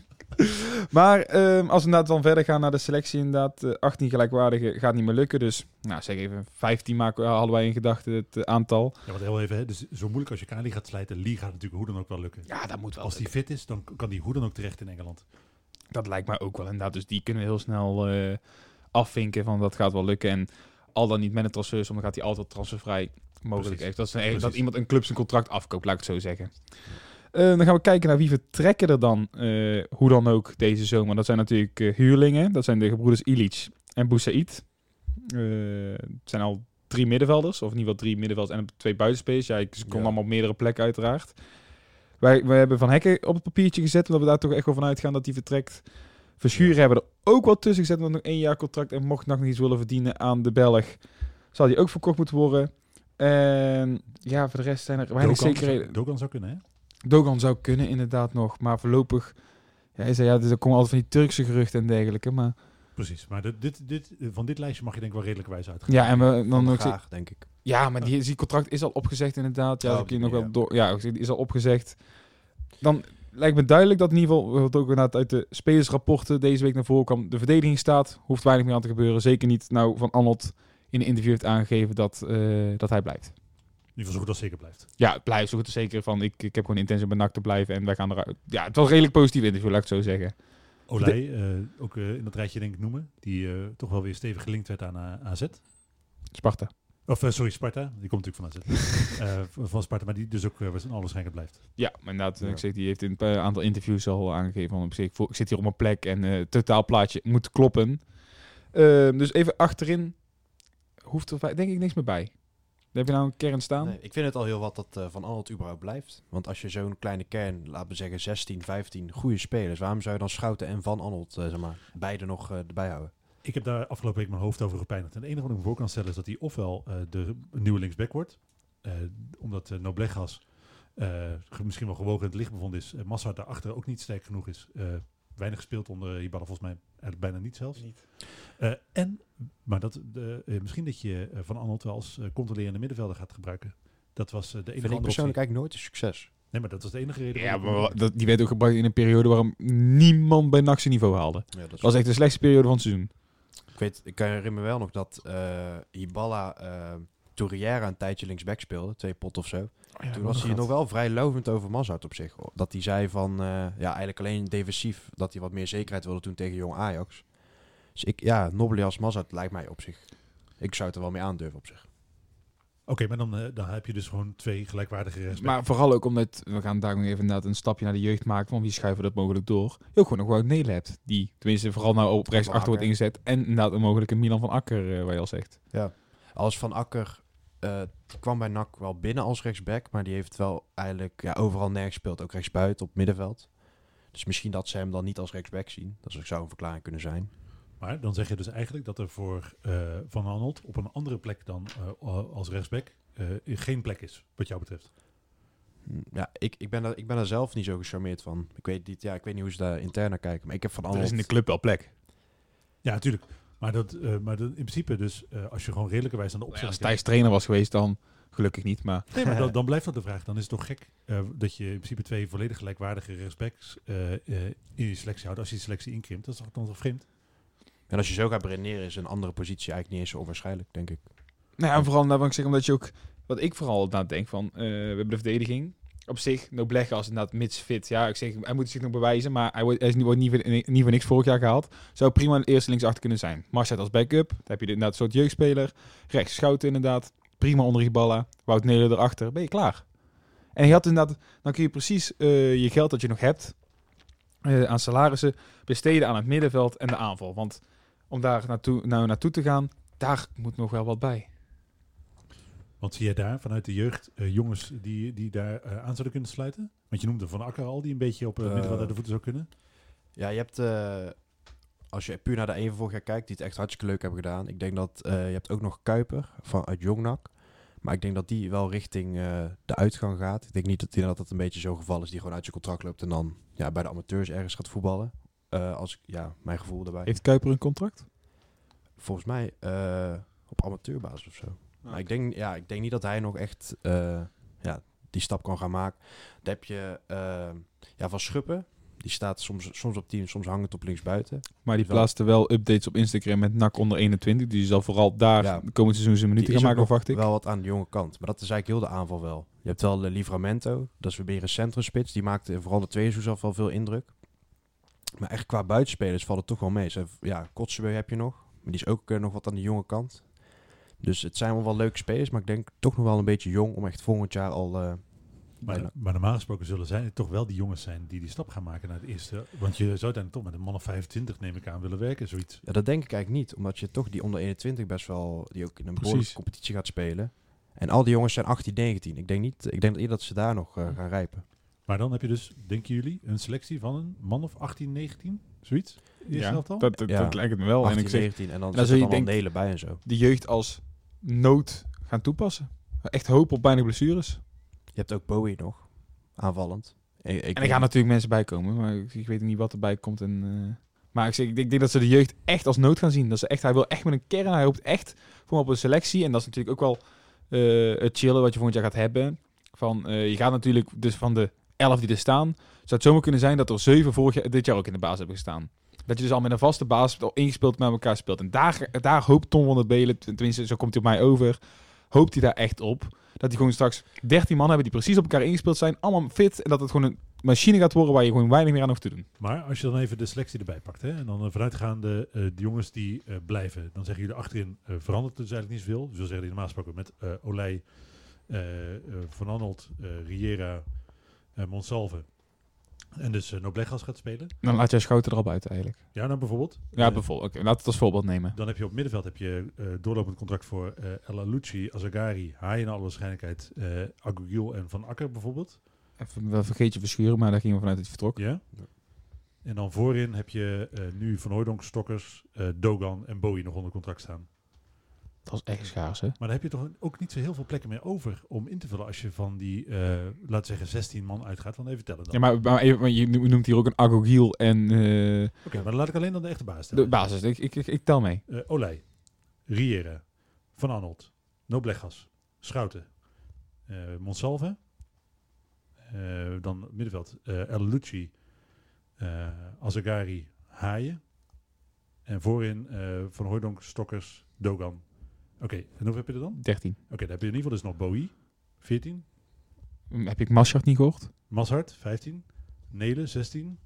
Maar ehm, als we inderdaad dan verder gaan naar de selectie, inderdaad, eh, 18 gelijkwaardige gaat niet meer lukken. Dus, nou zeg even, 15 maken we allebei in gedachten het aantal. Ja, want heel even, hè, dus zo moeilijk als je Kali gaat slijten, Lee gaat natuurlijk hoe dan ook wel lukken. Ja, dat moet wel. Als die fit is, dan kan die hoe dan ook terecht in Engeland. Dat lijkt mij ook wel inderdaad. Dus die kunnen we heel snel eh, afvinken van dat gaat wel lukken. En al dan niet met een transfer, dan gaat hij altijd transfervrij mogelijk Precies. heeft. Dat, is een- dat iemand een club zijn contract afkoopt, laat ik het zo zeggen. Eh, dan gaan we kijken naar wie vertrekken er dan, eh, hoe dan ook, deze zomer. Dat zijn natuurlijk huurlingen. Dat zijn de gebroeders Ilic en Boussaïd. Het zijn al drie middenvelders, of in ieder geval drie middenvelders en twee buitenspelers. Ja, ik Ja. allemaal op meerdere plekken uiteraard. Wij, wij hebben Van Hekken op het papiertje gezet, omdat we daar toch echt wel van uitgaan dat hij vertrekt. Verschuren hebben er ook wel tussen gezet, want nog één jaar contract. En mocht nog niet iets willen verdienen aan de Belg, zal die ook verkocht moeten worden. En ja, voor de rest zijn er weinig Dogan, zekerheden. Dogan zou kunnen, hè? Dogan zou kunnen inderdaad nog, maar voorlopig... Ja, is er, ja, er komen altijd van die Turkse geruchten en dergelijke, maar... Precies. Maar dit, dit, dit, van dit lijstje mag je denk ik wel redelijkerwijs uitgaan. Ja, en we Dan ook... graag, denk ik. Ja, maar die, die contract is al opgezegd inderdaad. Ja, Oh, hier nog die, wel ja. door... Ja, die is al opgezegd. Dan lijkt me duidelijk dat in ieder geval, wat ook inderdaad uit de spelersrapporten deze week naar voren kwam, de verdediging staat. Hoeft weinig meer aan te gebeuren. Zeker niet nou van Arnold in een interview heeft aangegeven dat, eh, dat hij blijft. ieder geval zo goed als zeker blijft. Ja, het blijft zo goed als zeker van, ik, ik heb gewoon intentie om bij NAC te blijven en wij gaan eruit. Ja, het was redelijk positief interview, laat ik het zo zeggen. Olij, eh, ook eh, in dat rijtje denk ik noemen, die eh, toch wel weer stevig gelinkt werd aan AZ. Sparta. Of sorry, Sparta. Die komt natuurlijk van AZ. Eh, van Sparta, maar die dus ook uh, waarschijnlijk blijft. Ja, maar inderdaad, Ja. ik zeg, die heeft in een aantal interviews al aangegeven van, op zich, ik, ik zit hier op mijn plek en eh, het totaalplaatje moet kloppen. Ehm, dus even achterin hoeft er denk ik niks meer bij. Heb je nou een kern staan? Nee, ik vind het al heel wat dat eh, Van Arnold überhaupt blijft. Want als je zo'n kleine kern, laten we zeggen 16, 15 goede spelers, waarom zou je dan Schouten en Van Arnold, eh, zeg maar, beide nog eh, erbij houden? Ik heb daar afgelopen week mijn hoofd over gepijnigd. En het enige wat ik me voor kan stellen is dat hij ofwel eh, de nieuwe linksback wordt. eh, omdat uh, Noblegas eh, misschien wel gewogen in het licht bevonden is. Uh, Massa daarachter ook niet sterk genoeg is. eh, weinig gespeeld onder Hibala volgens mij. Bijna niet zelfs. Eh, en, maar dat, de, eh, misschien dat je eh, Van Arnold wel als eh, controlerende middenvelder gaat gebruiken. Dat was de enige Vind ik persoonlijk optie. eigenlijk nooit een succes. Nee, maar dat was de enige reden. Ja, maar dat, die werd ook gebruikt in een periode waarom niemand bij NAC zijn niveau haalde. Ja, dat was echt de slechtste periode van het seizoen. Ik weet, ik herinner me wel nog dat eh Hibala eh Tourière een tijdje linksback speelde, twee pot of zo. Toen was hij nog wel vrij lovend over Mazzout op zich. Dat hij zei van, eh, ja, eigenlijk alleen defensief, dat hij wat meer zekerheid wilde toen tegen jong Ajax. Dus ik, ja, Nobili als Mazzout lijkt mij op zich. Ik zou het er wel mee aandurven op zich. Oké, maar dan, eh, dan heb je dus gewoon twee gelijkwaardige rechtsback. Maar vooral ook omdat, we gaan daar nog even inderdaad een stapje naar de jeugd maken, van wie schuiven we dat mogelijk door. Je ook gewoon nog Wout Nelen hebt, die tenminste vooral nou op rechts achter wordt ingezet. En inderdaad een mogelijke Milan van Akker, eh, waar je al zegt. Als Van Akker eh, die kwam bij NAC wel binnen als rechtsback, maar die heeft wel eigenlijk ja, overal nergens gespeeld. Ook rechtsbuiten op middenveld. Dus misschien dat ze hem dan niet als rechtsback zien. Dat zou een verklaring kunnen zijn. Maar dan zeg je dus eigenlijk dat er voor eh, Van Arnold op een andere plek dan eh, als rechtsback eh, geen plek is, wat jou betreft. Hm, Ja, ik, ik, ben er, ik ben er zelf niet zo gecharmeerd van. Ik weet niet, ja, ik weet niet hoe ze daar intern naar kijken. Maar ik heb Van Er Arnold... is in de club wel plek. Ja, natuurlijk. Maar, dat, eh, maar dat, in principe dus, eh, als je gewoon redelijkerwijs aan de als opstelling Thijs trainer was geweest, dan gelukkig niet. Maar Nee, maar dan, dan blijft dat de vraag. Dan is het toch gek eh, dat je in principe twee volledig gelijkwaardige eh, eh, in je selectie houdt. Als je die selectie inkrimpt, dat is toch dan toch vreemd? En als je zo gaat redeneren, is een andere positie eigenlijk niet eens zo onwaarschijnlijk, denk ik. Nou ja, en vooral nou, ik zeg, omdat je ook, wat ik vooral na denk van, eh, we hebben de verdediging. Op zich, no Bleggen als inderdaad mits fit. Ja, ik zeg, hij moet zich nog bewijzen, maar hij wordt, hij is niet, wordt niet, niet voor niks vorig jaar gehaald. Zou prima een eerste linksachter kunnen zijn. Marcet als backup, dan heb je inderdaad een soort jeugdspeler. Rechts Schouten inderdaad, prima onder Hiballa. Wout Nelen erachter, ben je klaar. En je had inderdaad, dan kun je precies eh, je geld dat je nog hebt eh, aan salarissen besteden aan het middenveld en de aanval. Want om daar naartoe, nou naartoe te gaan, daar moet nog wel wat bij. Want zie je daar vanuit de jeugd eh, jongens die, die daar eh, aan zouden kunnen sluiten? Want je noemde Van Akker al, die een beetje op uh, middenveld uit de voeten zou kunnen. Ja, je hebt... eh, als je puur naar de even vorig jaar kijkt, die het echt hartstikke leuk hebben gedaan. Ik denk dat... eh, je hebt ook nog Kuiper van, uit Jongnak. Maar ik denk dat die wel richting eh, de uitgang gaat. Ik denk niet dat, die, dat het een beetje zo'n geval is die gewoon uit zijn contract loopt... en dan ja, bij de amateurs ergens gaat voetballen. Eh, als ik, ja, mijn gevoel daarbij. Heeft Kuiper een contract? Volgens mij eh, op amateurbasis of zo. Maar ik denk, ja, ik denk niet dat hij nog echt eh, ja, die stap kan gaan maken. Dan heb je eh, ja, Van Schuppen. Die staat soms, soms op 10, soms hangend op linksbuiten. Maar die plaatste wel updates op Instagram met NAC onder 21. Dus die zal vooral daar Ja. de komend seizoen zijn minuten gaan maken, verwacht ik. Wel wat aan de jonge kant. Maar dat is eigenlijk heel de aanval wel. Je hebt wel de Livramento. Dat is weer een centrumspits. Die maakte vooral de tweede seizoen zelf wel veel indruk. Maar echt qua buitenspelers valt het toch wel mee. Ze, ja, Kotzebue heb je nog. Maar die is ook eh, nog wat aan de jonge kant. Dus het zijn wel wel leuke spelers. Maar ik denk toch nog wel een beetje jong om echt volgend jaar al... eh, Maar, normaal gesproken zullen zij het toch wel die jongens zijn die die stap gaan maken naar het eerste. Want je zou uiteindelijk toch met een man of 25 neem ik aan willen werken, zoiets. Ja, dat denk ik eigenlijk niet. Omdat je toch die onder 21 best wel... Die ook in een behoorlijke competitie gaat spelen. En al die jongens zijn 18, 19. Ik denk, niet, ik denk eerder dat ze daar nog eh, gaan rijpen. Maar dan heb je dus, denken jullie, een selectie van een man of 18, 19? Zoiets? Eerste Ja, dat, dat, Ja. dat lijkt het me wel. 18, en ik zeg, 19 en dan zit zul er dan al denken- Nelen bij en zo. de jeugd als nood gaan toepassen. Echt hoop op bijna blessures. Je hebt ook Bowie nog, aanvallend. Ik, ik En er gaan natuurlijk mensen bij komen, maar ik, ik weet niet wat erbij komt. En, eh, maar ik, zeg, ik, denk, ik denk dat ze de jeugd echt als nood gaan zien. Dat ze echt, hij wil echt met een kern, hij hoopt echt voor op een selectie. En dat is natuurlijk ook wel eh, het chillen wat je volgend jaar gaat hebben. Van, eh, je gaat natuurlijk dus van de elf die er staan, zou het zomaar kunnen zijn dat er zeven vorig jaar, dit jaar ook in de baas hebben gestaan. Dat je dus al met een vaste baas al ingespeeld met elkaar speelt. En daar, daar hoopt Tom van der Belen, tenminste zo komt hij op mij over, hoopt hij daar echt op. Dat die gewoon straks 13 man hebben die precies op elkaar ingespeeld zijn. Allemaal fit. En dat het gewoon een machine gaat worden waar je gewoon weinig meer aan hoeft te doen. Maar als je dan even de selectie erbij pakt, hè, en dan uh, vanuitgaande uh, de jongens die uh, blijven, dan zeggen jullie achterin verandert dus eigenlijk niet zoveel. Dus we zeggen normaal gesproken met Olij, Van Arnold, Riera, Monsalve en dus Noblegas gaat spelen. Dan laat jij Schouten erop uit eigenlijk. Ja, nou bijvoorbeeld. Ja, bijvoorbeeld. Oké, laat het als voorbeeld nemen. Dan heb je op middenveld heb je doorlopend contract voor El Alucci, Azagari, Haaien naar alle waarschijnlijkheid, Agugil en Van Akker bijvoorbeeld. Even wel vergeet je verschuren, maar daar gingen we vanuit dat hij vertrok. Ja. En dan voorin heb je uh, nu Van Hooydonk, Stokkers, uh, Dogan en Bowie nog onder contract staan. Dat is echt schaars, hè? Maar dan heb je toch ook niet zo heel veel plekken meer over om in te vullen als je van die, uh, laten zeggen, 16 man uitgaat. Want even tellen dan. Ja, maar, maar, even, maar je noemt hier ook een Agogiel en... Oké, okay, maar dan laat ik alleen dan de echte basis tellen. De basis, ik, ik, ik, ik tel mee. Olij, Riera, Van Arnold, Noblegas, Schouten, Monsalve, uh, dan middenveld uh, El Lucci, uh, Azagari, Haaien. En voorin Van Hooydonk, Stokkers, Dogan. Oké, okay, en hoeveel heb je er dan? 13. Oké, okay, dan heb je in ieder geval dus nog Bowie, 14. Heb ik Maschart niet gehoord? Mashart, 15. Nelen, 16.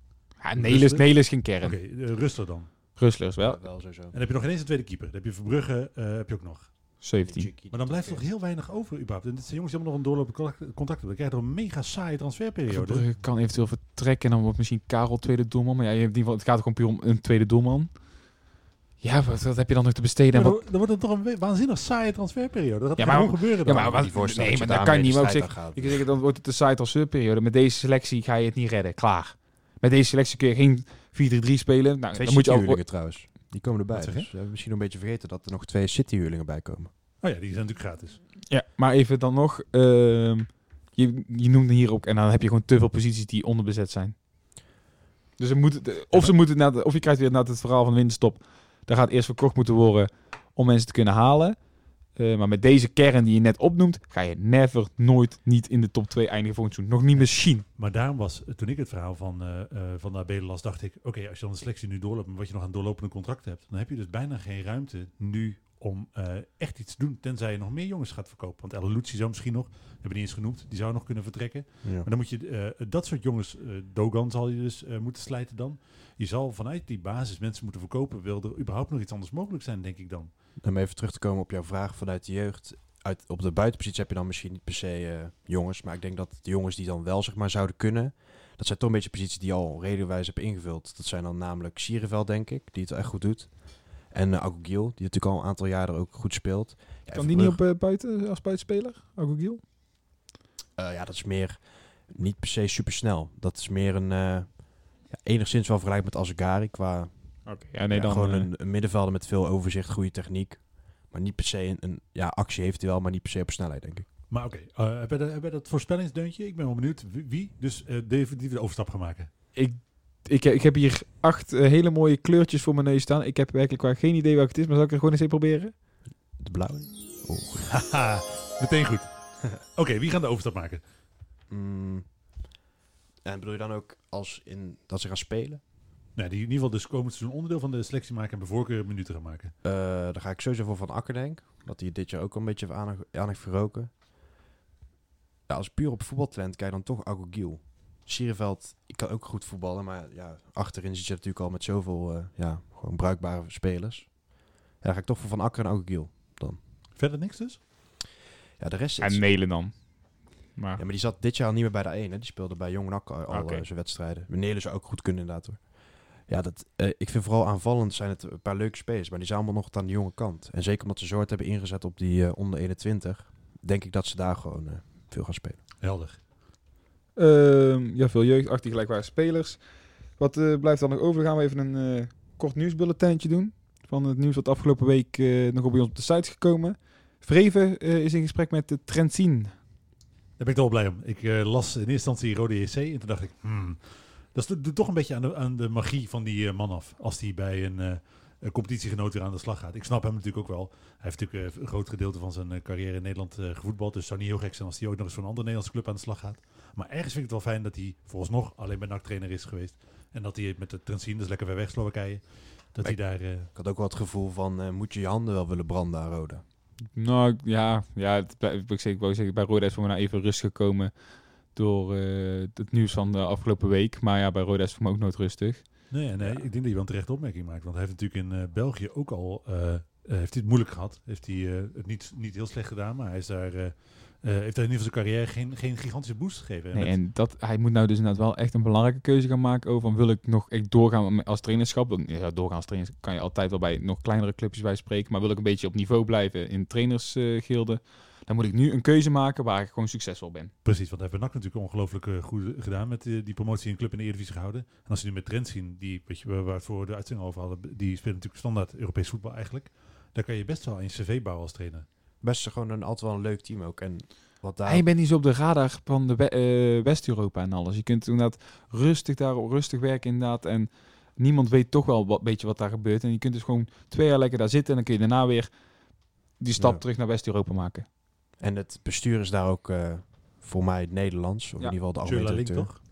Ja, Nelen, Nelen is geen kern. Oké, okay, Rustler dan. Rustler is wel. Ja, wel sowieso. En dan heb je nog ineens een tweede keeper. Dan heb je Verbrugge, heb je ook nog. 17. Maar dan blijft er toch heel weinig over überhaupt. En dit zijn jongens die hebben nog een doorlopend contract. Dan krijg je een mega saaie transferperiode. Verbrugge kan eventueel vertrekken en dan wordt misschien Karel tweede doelman. Maar ja, je hebt in ieder geval, het gaat gewoon puur om een tweede doelman. Ja, wat, wat heb je dan nog te besteden? Ja, dan, dan wordt het toch een waanzinnig saaie transferperiode. Dat gaat ja, maar, gewoon gebeuren. Ja, maar, wat, wat, nee, maar dat kan niet. Maar ook zeggen, je kan zeggen, dan wordt het een saaie transferperiode. Met deze selectie ga je het niet redden. Klaar. Met deze selectie kun je geen 4-3 spelen. Nou, twee dan moet je ook... trouwens. Die komen erbij. Dus we hebben misschien een beetje vergeten dat er nog twee City-huurlingen bij komen. Oh ja, die zijn natuurlijk gratis. Ja, maar even dan nog. Uh, je, je noemde hier ook, en dan heb je gewoon te veel posities die onderbezet zijn. Dus ze moeten, of, ze moeten naar de, of je krijgt weer naar het verhaal van winststop. Daar gaat eerst verkocht moeten worden om mensen te kunnen halen. Uh, maar met deze kern die je net opnoemt, ga je never, nooit niet in de top 2 eindigen volgend seizoen. Nog niet misschien. Maar daarom was, toen ik het verhaal van, uh, van de ABL las, dacht ik... Oké, als je dan de selectie nu doorloopt, wat je nog aan doorlopende contract hebt... dan heb je dus bijna geen ruimte nu om uh, echt iets te doen. Tenzij je nog meer jongens gaat verkopen. Want El Lucci zou misschien nog, hebben we niet eens genoemd, die zou nog kunnen vertrekken. Ja. Maar dan moet je uh, dat soort jongens, uh, Dogan zal je dus moeten slijten dan. Je zal vanuit die basis mensen moeten verkopen. Wil er überhaupt nog iets anders mogelijk zijn, denk ik dan. Om even terug te komen op jouw vraag vanuit de jeugd. Uit, op de buitenpositie heb je dan misschien niet per se jongens. Maar ik denk dat de jongens die dan wel zeg maar zouden kunnen. Dat zijn toch een beetje posities die al redenwijs heb ingevuld. Dat zijn dan namelijk Sierenveld, denk ik, die het echt goed doet. En uh, Agugil, die natuurlijk al een aantal jaren ook goed speelt. Ja, kan die niet op uh, buiten als buitenspeler, Agugil? Uh, ja, dat is meer niet per se super snel. Dat is meer een ja, enigszins wel vergelijkbaar met Azagari qua okay, ja, nee, ja, dan, gewoon een, een, middenvelder met veel overzicht, goede techniek. Maar niet per se een, een, ja, actie heeft hij wel, maar niet per se op snelheid, denk ik. Maar oké, okay, uh, hebben, we hebben we dat voorspellingsdeuntje? Ik ben wel benieuwd wie, wie dus uh, definitief de overstap gaan maken. Ik ik, ik heb hier acht uh, hele mooie kleurtjes voor mijn neus staan. Ik heb werkelijk waar geen idee welke het is, maar zal ik er gewoon eens even proberen? De blauwe. Oh. Meteen goed. Oké, okay, wie gaan de overstap maken? Mm. En bedoel je dan ook als in dat ze gaan spelen? Nee, die in ieder geval dus komend seizoen onderdeel van de selectie maken en bij voorkeur minuten gaan maken. Uh, daar ga ik sowieso voor Van Akker denk. Dat hij dit jaar ook al een beetje aan, aan heeft verroken. Ja, als puur op voetbaltalent kijk dan toch Agogil. Sierenveld, ik kan ook goed voetballen, maar ja, achterin zit je natuurlijk al met zoveel uh, ja, gewoon bruikbare spelers. Ja, dan ga ik toch voor Van Akker en Augil dan. Verder niks dus? Ja, de rest En Nelen dan? Maar... Ja, maar die zat dit jaar al niet meer bij de 1. Hè. Die speelde bij Jong NAC al okay. uh, zijn wedstrijden. Nelen zou ook goed kunnen inderdaad hoor. Ja, dat, uh, ik vind vooral aanvallend zijn het een paar leuke spelers, maar die zijn allemaal nog aan de jonge kant. En zeker omdat ze Zoort hebben ingezet op die uh, onder 21, denk ik dat ze daar gewoon uh, veel gaan spelen. Helder. Uh, ja, veel jeugdachtige gelijkbare spelers. Wat uh, blijft dan nog over? Dan gaan we even een uh, kort nieuwsbulletijntje doen. Van het nieuws wat afgelopen week uh, nog bij ons op de site is gekomen. Vreven is in gesprek met de. Daar ben ik toch blij om. Ik las in eerste instantie Rode JC en toen dacht ik... Hmm, dat doet toch een beetje aan de, aan de magie van die man af. Als die bij een competitiegenoot weer aan de slag gaat. Ik snap hem natuurlijk ook wel. Hij heeft natuurlijk een groot gedeelte van zijn carrière in Nederland gevoetbald. Dus het zou niet heel gek zijn als hij ook nog eens voor een andere Nederlandse club aan de slag gaat. Maar ergens vind ik het wel fijn dat hij vooralsnog alleen bij NAC trainer is geweest. En dat hij met de Trentin, dus lekker ver weg Slowakije, dat hij daar... ik had ook wel het gevoel van, moet je je handen wel willen branden aan Roda? Nou, ja, ja het, ik, zeggen, bij Roda is voor mij nou even rust gekomen door eh, het nieuws van de afgelopen week. Maar ja, bij Roda is voor mij ook nooit rustig. Nee, nee ik denk dat je wel een terechte opmerking maakt. Want hij heeft natuurlijk in eh, België ook al eh, eh, heeft hij het moeilijk gehad. Heeft hij eh, het niet, niet heel slecht gedaan, maar hij is daar, eh, eh, heeft daar in ieder geval zijn carrière geen, geen gigantische boost gegeven. En Nee, met- en dat, hij moet nou dus inderdaad wel echt een belangrijke keuze gaan maken over van wil ik nog echt doorgaan als trainerschap. Dan, ja, doorgaan als trainer kan je altijd wel bij nog kleinere clubjes bij spreken. Maar wil ik een beetje op niveau blijven in trainersgilden, dan moet ik nu een keuze maken waar ik gewoon succesvol ben. Precies, want hij heeft NAC natuurlijk ongelooflijk eh, goed gedaan met eh, die promotie in club in de Eredivisie gehouden. En als je nu met Trent zien, die, weet je, waar we de uitzending over hadden, die spelen natuurlijk standaard Europees voetbal eigenlijk. Daar kan je best wel een cv bouwen als trainer. Best gewoon een, altijd wel een leuk team ook. En wat daar... En je bent niet zo op de radar van de we- eh, West-Europa en alles. Je kunt inderdaad rustig daarop rustig werken inderdaad. En niemand weet toch wel wat beetje wat daar gebeurt. En je kunt dus gewoon twee jaar lekker daar zitten. En dan kun je daarna weer die stap Ja. terug naar West-Europa maken. En het bestuur is daar ook eh, voor mij het Nederlands. Of Ja. in ieder geval de algemeen Link directeur. toch?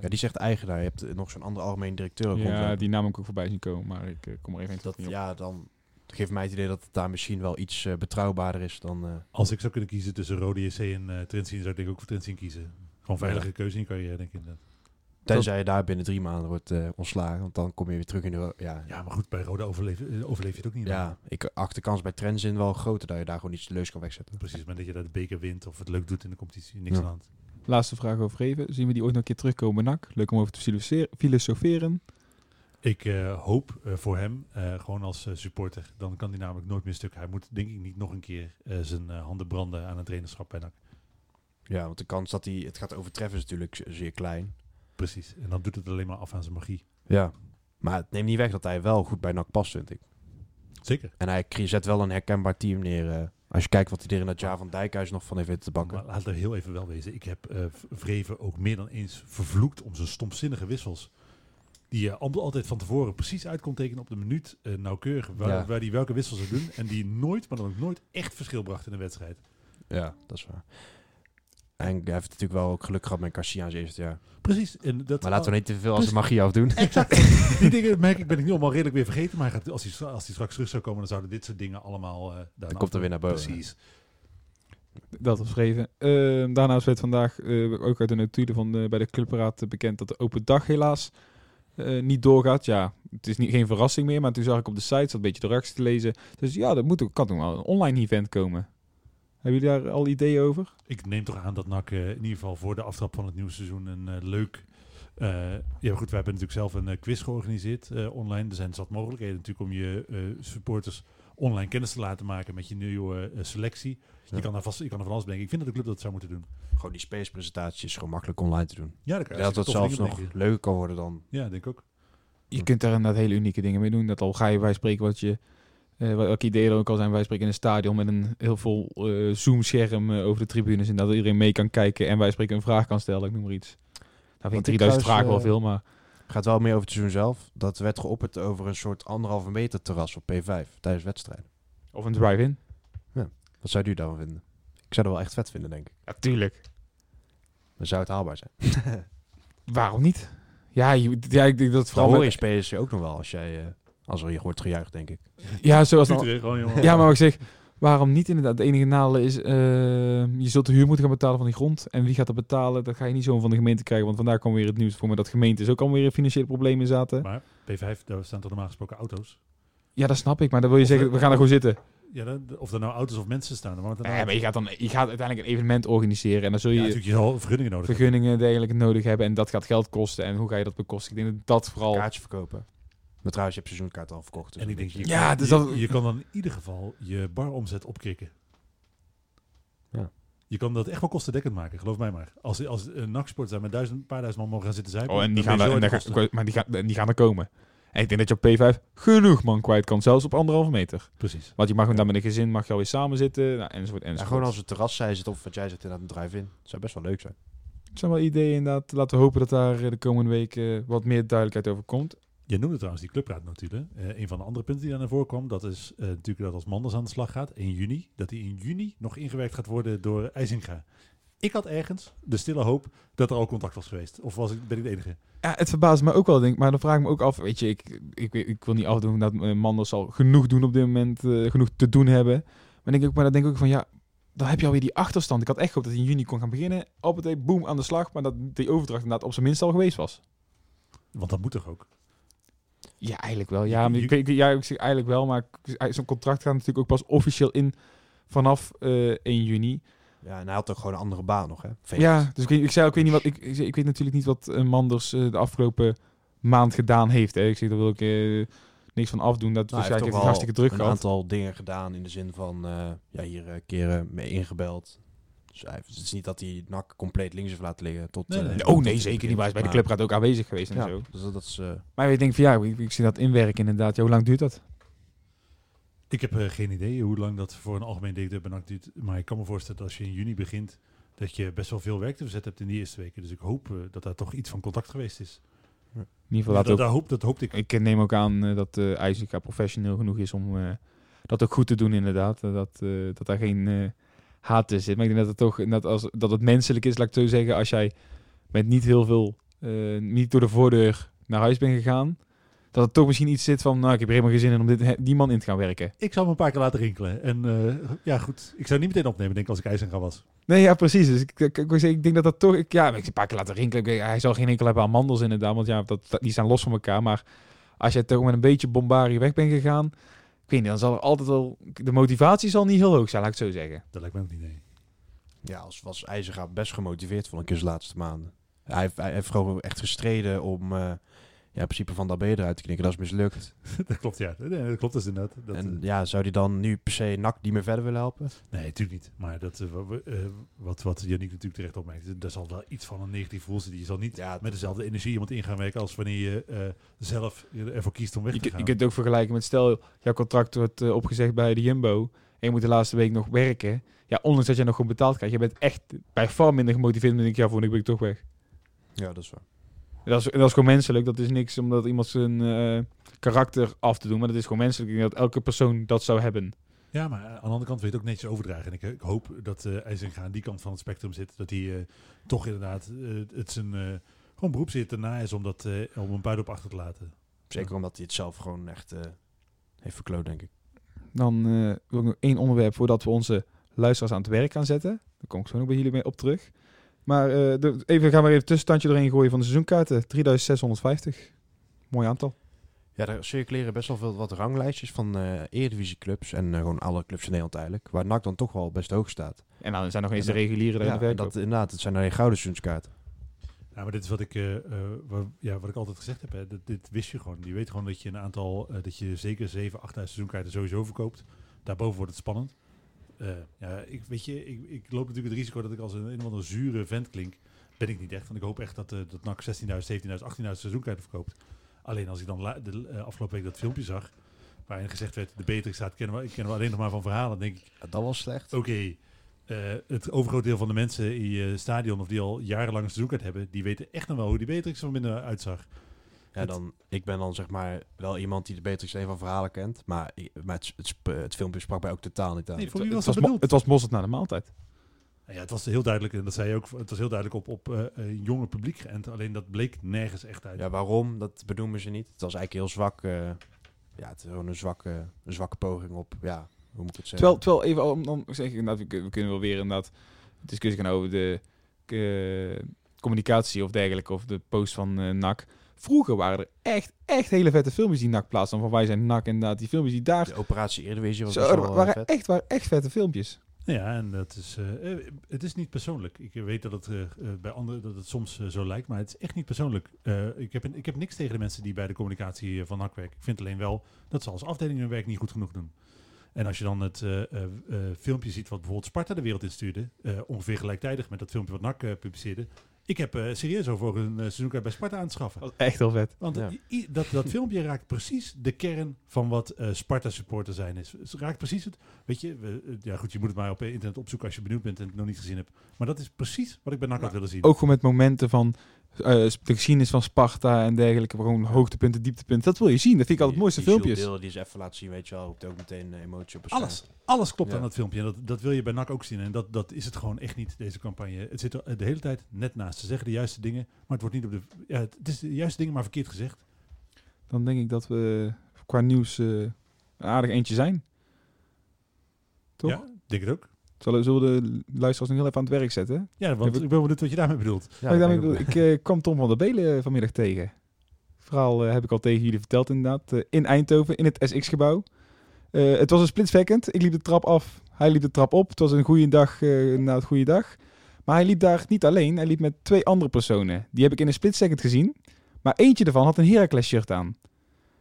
Ja, die zegt eigenaar. Je hebt nog zo'n andere algemeen directeur. Ja, die naam heb ik ook voorbij zien komen. Maar ik eh, kom er even dat, niet op. ja, dan geeft mij het idee dat het daar misschien wel iets eh, betrouwbaarder is dan... eh, Als ik zou kunnen kiezen tussen Rode JC en eh Trent zien, zou ik denk ik ook voor Trent zien kiezen. Gewoon veilige keuze in je carrière, denk ik. inderdaad. tenzij je daar binnen drie maanden wordt eh, ontslagen. Want dan kom je weer terug in de... Ja, Ja, maar goed, bij Roda overleef, overleef je het ook niet. ja ik acht de kans bij Trends in wel groter dat je daar gewoon iets leus kan wegzetten. Precies, maar dat je daar de beker wint of het leuk doet in de competitie, niks Ja. aan de hand. Laatste vraag over even. Zien we die ooit nog een keer terugkomen, NAC? Leuk om over te filosofe- filosoferen. Ik eh, hoop eh, voor hem, eh, gewoon als supporter, dan kan hij namelijk nooit meer stuk. Hij moet denk ik niet nog een keer zijn handen branden aan een trainerschap bij NAC. Ja, want de kans dat hij het gaat overtreffen is natuurlijk zeer klein. Precies, en dan doet het alleen maar af aan zijn magie. Ja. Maar het neemt niet weg dat hij wel goed bij NAC past, vind ik. Zeker. En hij zet wel een herkenbaar team neer. als je kijkt wat hij er in dat jaar van Dijkhuis nog van heeft weten te bakken. Maar laat er heel even wel wezen. Ik heb Vreven ook meer dan eens vervloekt om zijn stomzinnige wissels. Die je al- altijd van tevoren precies uit kon tekenen op de minuut, eh, nauwkeurig, waar, Ja. waar die welke wissels zou doen. En die nooit, maar dan ook nooit echt verschil bracht in een wedstrijd. Ja, dat is waar. En hij heeft natuurlijk wel ook geluk gehad met Garcia in zijn eerste jaar. Precies. En dat, Maar laten we niet te veel als de magie afdoen. Exact. die dingen merk ik, ben ik nu allemaal redelijk weer vergeten. Maar hij gaat, als, hij, als hij straks terug zou komen, dan zouden dit soort dingen allemaal... eh Dan komt er weer naar boven. Precies. Dat was geschreven. Ehm, daarnaast werd vandaag eh, ook uit de notulen van de, bij de clubraad eh, bekend dat de open dag helaas eh, niet doorgaat. Ja, het is niet, geen verrassing meer, maar toen zag ik op de site, zat een beetje de reacties te lezen. Dus ja, dat moet ook, kan toch wel een online event komen. Hebben jullie daar al ideeën over? Ik neem toch aan dat NAC eh, in ieder geval voor de aftrap van het nieuwe seizoen een eh, leuk... ja goed, we hebben natuurlijk zelf een quiz georganiseerd online. Er zijn zat mogelijkheden natuurlijk om je supporters online kennis te laten maken met je nieuwe eh, selectie. Ja. Je, kan daar vast, je kan er van alles bedenken. Ik vind dat de club dat zou moeten doen. Gewoon die space presentatie is gewoon makkelijk online te doen. Ja, dan kan dat het zelfs nog leuker kan worden dan... Ja, denk ik ook. Je kunt daar inderdaad hele unieke dingen mee doen. Dat al ga je bij spreken wat je... eh welke ideeën er ook al zijn. Wij spreken in een stadion met een heel vol eh zoomscherm over de tribunes. En dat iedereen mee kan kijken en wij spreken een vraag kan stellen. Ik noem maar iets. Nou vind ik ik 3000 trouwens, vragen wel veel, maar... gaat wel meer over het seizoen zelf. Dat werd geopperd over een soort anderhalve meter terras op P5 tijdens wedstrijden. Of een drive-in. Wat zou u daarvan vinden? Ik zou dat wel echt vet vinden, denk ik. Natuurlijk. Dan zou het haalbaar zijn. Waarom niet? Ja, je, ja ik denk dat Vooral vooral... hoor je ook nog wel als jij... eh, als er hier wordt gejuicht, denk ik. ja, zoals Utrecht, gewoon, ja, maar wat ik zeg, waarom niet inderdaad? Het enige nadeel is, eh, je zult de huur moeten gaan betalen van die grond. En wie gaat dat betalen? Dat ga je niet zo van de gemeente krijgen. Want vandaar kwam weer het nieuws voor me dat gemeentes ook alweer in financiële problemen zaten. Maar P5, daar staan toch normaal gesproken auto's? Ja, dat snap ik. Maar dan wil je Of, zeggen, eh, we gaan er gewoon zitten. Ja, dan- of er nou auto's of mensen staan. dan maakt het Ja, maar je gaat, dan, je gaat uiteindelijk een evenement organiseren. En dan zul Ja, je natuurlijk, je zal vergunningen nodig hebben. vergunningen en dergelijke nodig hebben. En dat gaat geld kosten. En hoe ga je dat bekosten? Ik denk dat dat vooral... Kaartje verkopen. Maar trouwens, je hebt seizoenkaart al verkocht. dus En ik denk, je, Ja, kan, dus je, dat- je kan dan in ieder geval je baromzet opkrikken. Ja. Je kan dat echt wel kostendekkend maken, geloof mij maar. Als, als een nachtsport daar met duizend, een paar duizend man mogen gaan zitten zuipen... Oh, en die gaan, er, zo en uit daar de ga- kosten. maar die gaan, die gaan er komen. En ik denk dat je op P5 genoeg man kwijt kan. Zelfs op anderhalve meter. Precies. Want je mag dan met een gezin mag je alweer samen zitten. Nou, enzovoort, Ja, enzovoort. gewoon als het terras zij zit of wat jij zegt inderdaad een drive-in. Dat zou best wel leuk zijn. Het zijn wel ideeën inderdaad. Laten we hopen dat daar eh, de komende week eh, wat meer duidelijkheid over komt. Je noemde trouwens die clubraad natuurlijk. Eh een van de andere punten die daar naar voren kwam, dat is eh, natuurlijk dat als Manders aan de slag gaat, in juni, dat die in juni nog ingewerkt gaat worden door IJzinga. Ik had ergens de stille hoop dat er al contact was geweest. Of was ik, ben ik de enige? Ja, het verbaast me ook wel, denk ik. Maar dan vraag ik me ook af. Weet je, ik, ik, ik, wil niet afdoen dat eh, Manders zal genoeg doen op dit moment. genoeg te doen hebben. Maar, denk ik, maar dan denk ik ook van, ja, dan heb je alweer die achterstand. Ik had echt gehoopt dat hij in juni kon gaan beginnen. Op het boom aan de slag. Maar dat die overdracht inderdaad op zijn minst al geweest was. Want dat moet toch ook? Ja, eigenlijk wel. Ja, maar ik, ik- ja, ik zeg eigenlijk wel. Maar zo'n contract gaat natuurlijk ook pas officieel in vanaf eh 1 juni. Ja, en hij had ook gewoon een andere baan nog, hè? Vegas. Ja, dus ik, ik zei ook, ik weet niet wat. Ik, ik, ik weet natuurlijk niet wat eh, Manders eh, de afgelopen maand gedaan heeft. Hè. Ik zeg, daar wil ik eh, niks van afdoen. Dat Nou, hij heeft toch hartstikke druk een gehad. aantal dingen gedaan in de zin van, ja, hier keren mee ingebeld. Dus hij, het is niet dat hij NAC compleet links heeft laten liggen. Tot, Nee, eh, nee. Oh nee, zeker niet. Maar hij is bij de Maar- clubraad ook aanwezig geweest en Ja, zo. dus dat, dat is... eh, Maar ik denk van ja, ik, ik zie dat inwerken inderdaad. Ja, hoe lang duurt dat? Ik heb eh, geen idee hoe lang dat voor een algemeen directeur bij NAC duurt. Maar ik kan me voorstellen dat als je in juni begint, dat je best wel veel werk te verzet hebt in die eerste weken. Dus ik hoop dat daar toch iets van contact geweest is. In ieder geval dat, laat ook, dat, hoop, dat hoopte ik. ik neem ook aan dat uh, IJzerga professioneel genoeg is om eh, dat ook goed te doen inderdaad. Dat, eh, dat daar geen eh, haat tussen zit. Maar ik denk dat het toch dat, als, dat het menselijk is, laat ik zo zeggen. Als jij met niet heel veel, eh, niet door de voordeur naar huis bent gegaan. Dat het toch misschien iets zit van, nou ik heb er helemaal geen zin in om dit, die man in te gaan werken. Ik zou hem een paar keer laten rinkelen. En eh, ja, goed. Ik zou niet meteen opnemen, denk ik, als ik IJzerga was. Nee, ja, precies. Dus ik, ik, ik, ik denk dat dat toch... Ik, ja, ik een paar keer laten rinkelen. Hij zal geen enkel hebben aan mandels inderdaad. Want ja, dat, die staan los van elkaar. Maar als je toch met een beetje bombarie weg bent gegaan... Ik weet niet, dan zal er altijd wel... De motivatie zal niet heel hoog zijn, laat ik het zo zeggen. Dat lijkt me ook niet, nee. ja, als was IJzerga best gemotiveerd, vond ik in zijn laatste maanden. Hij heeft, hij heeft gewoon echt gestreden om eh, ja, in principe van Dabé eruit te knikken. Dat is mislukt. dat klopt, ja. Nee, dat klopt dus inderdaad. Dat, en eh, ja, zou hij dan nu per se NAC niet meer verder willen helpen? Nee, natuurlijk niet. Maar dat, eh, eh, wat, wat Yannick natuurlijk terecht opmerkt, daar zal wel iets van een negatief gevoel zitten. Je zal niet Ja, met dezelfde energie iemand in gaan werken als wanneer je eh, zelf ervoor kiest om weg Je, te je gaan. kunt het ook vergelijken met... Stel, jouw contract wordt opgezegd bij de Jumbo... En je moet de laatste week nog werken. Ja, ondanks dat je nog goed betaald krijgt. Je bent echt bij far minder gemotiveerd. Dan denk ik, ja, voor ik ben ik toch weg. Ja, dat is waar. Dat is, dat is gewoon menselijk. Dat is niks om dat iemand zijn eh, karakter af te doen. Maar dat is gewoon menselijk. Ik denk dat elke persoon dat zou hebben. Ja, maar aan de andere kant wil je het ook netjes overdragen. En ik, ik hoop dat eh IJzinga aan die kant van het spectrum zit. Dat hij eh, toch inderdaad eh, het zijn eh, gewoon beroepszicht erna is om, dat, eh, om een buiten op achter te laten. Zeker omdat hij het zelf gewoon echt eh, heeft verkloot, denk ik. Dan eh, wil ik nog één onderwerp voordat we onze luisteraars aan het werk gaan zetten. Daar kom ik zo nog bij jullie mee op terug. Maar eh, de, even gaan we even een tussenstandje doorheen gooien van de seizoenkaarten. 3650. Mooi aantal. Ja, er circuleren best wel veel wat ranglijstjes van eh eredivisieclubs en eh, gewoon alle clubs in Nederland eigenlijk. Waar NAC dan toch wel best hoog staat. En dan zijn nog eens En de dat- reguliere daar Ja, in de dat, inderdaad, het zijn alleen gouden seizoenskaarten. Ja, maar dit is wat ik, eh, eh, ja, wat ik altijd gezegd heb. Hè. Dit, dit wist je gewoon. Je weet gewoon dat je een aantal, dat je zeker 7, 8 seizoenkaarten sowieso verkoopt. Daarboven wordt het spannend. Eh, ja, ik, weet je, ik, ik loop natuurlijk het risico dat ik als een, een of andere zure vent klink. Ben ik niet echt. Want ik hoop echt dat, eh dat NAC 16.000, 17.000, 18.000 seizoenkaarten verkoopt. Alleen als ik dan la- de eh, afgelopen week dat filmpje zag, waarin gezegd werd, de Beatrix staat, kennen we, kennen we alleen nog maar van verhalen. Denk ik, Ja, dat was slecht. oké, het overgrote deel van de mensen in je stadion, of die al jarenlang een seizoenkaart hebben, die weten echt nog wel hoe die Beatrix van binnen uitzag. Ja, Het- dan, ik ben dan zeg maar wel iemand die de Beatrix even van verhalen kent. Maar, ik- maar het, het, het filmpje sprak mij ook totaal niet aan. Nee, voor wie het, was was dat mo- bedoeld? het was mosterd na de maaltijd. Ja, het was heel duidelijk, en dat zei je ook, het was heel duidelijk op, op eh, eh, jonge publiek geënt. Alleen dat bleek nergens echt uit. Ja, waarom? Dat benoemen ze niet. Het was eigenlijk heel zwak. eh, ja, het is gewoon een zwakke, een zwakke poging op, ja, hoe moet ik het zeggen? Terwijl, terwijl even om, om zeg ik, inderdaad, we, we kunnen wel weer inderdaad discussie gaan over de eh, communicatie of dergelijke, of de post van eh NAC. Vroeger waren er echt, echt hele vette filmpjes die NAC plaatsen. Van wij zijn NAC inderdaad. Die filmpjes die daar... De operatie Eredivisie was Zo, er wel eh, waren, vet. echt, waren echt vette filmpjes. Ja, en dat is, eh, eh, het is niet persoonlijk. Ik weet dat het bij anderen dat het soms zo lijkt, maar het is echt niet persoonlijk. Eh, ik, heb, een- ik heb niks tegen de mensen die bij de communicatie van NAC werken. Ik vind alleen wel dat ze als afdeling hun werk niet goed genoeg doen. En als je dan het eh, eh, eh, filmpje ziet wat bijvoorbeeld Sparta de wereld instuurde, eh ongeveer gelijktijdig met dat filmpje wat NAC eh, publiceerde. Ik heb eh, serieus over een uh, seizoenkaart bij Sparta aan te schaffen. Dat echt heel vet. Want Ja. i- i- dat, dat filmpje raakt precies de kern van wat eh, Sparta supporter zijn is. Het raakt precies het. Weet je, we, ja goed, je moet het maar op internet opzoeken als je benieuwd bent en het nog niet gezien hebt. Maar dat is precies wat ik bij NAC had willen zien. Ook gewoon met momenten van de geschiedenis van Sparta en dergelijke. Gewoon hoogtepunten, dieptepunten. Dat wil je zien. Dat vind ik altijd het mooiste Die filmpjes. Deelder die eens even laten zien, weet je wel, roept ook meteen eh, emotie op. Alles, alles klopt Ja. aan dat filmpje. En dat, dat wil je bij NAC ook zien. En dat, dat is het gewoon echt niet, deze campagne. Het zit er de hele tijd net naast. Ze zeggen de juiste dingen, maar het wordt niet op de... Ja, het is de juiste dingen, maar verkeerd gezegd. Dan denk ik dat we qua nieuws eh, een aardig eentje zijn. Toch? Ja, denk het ook. Zullen, zullen we de luisteraars nog heel even aan het werk zetten? Ja, want ik ben benieuwd wat je daarmee bedoelt. Ja, ik, daarmee bedoel, ik eh, kwam Tom van der Belen vanmiddag tegen. Verhaal eh, heb ik al tegen jullie verteld inderdaad. eh, in Eindhoven, in het SX-gebouw. Eh, het was een split second. Ik liep de trap af. Hij liep de trap op. Het was een goede dag eh na het goede dag. Maar hij liep daar niet alleen. Hij liep met twee andere personen. Die heb ik in een split second gezien. Maar eentje ervan had een Heracles shirt aan.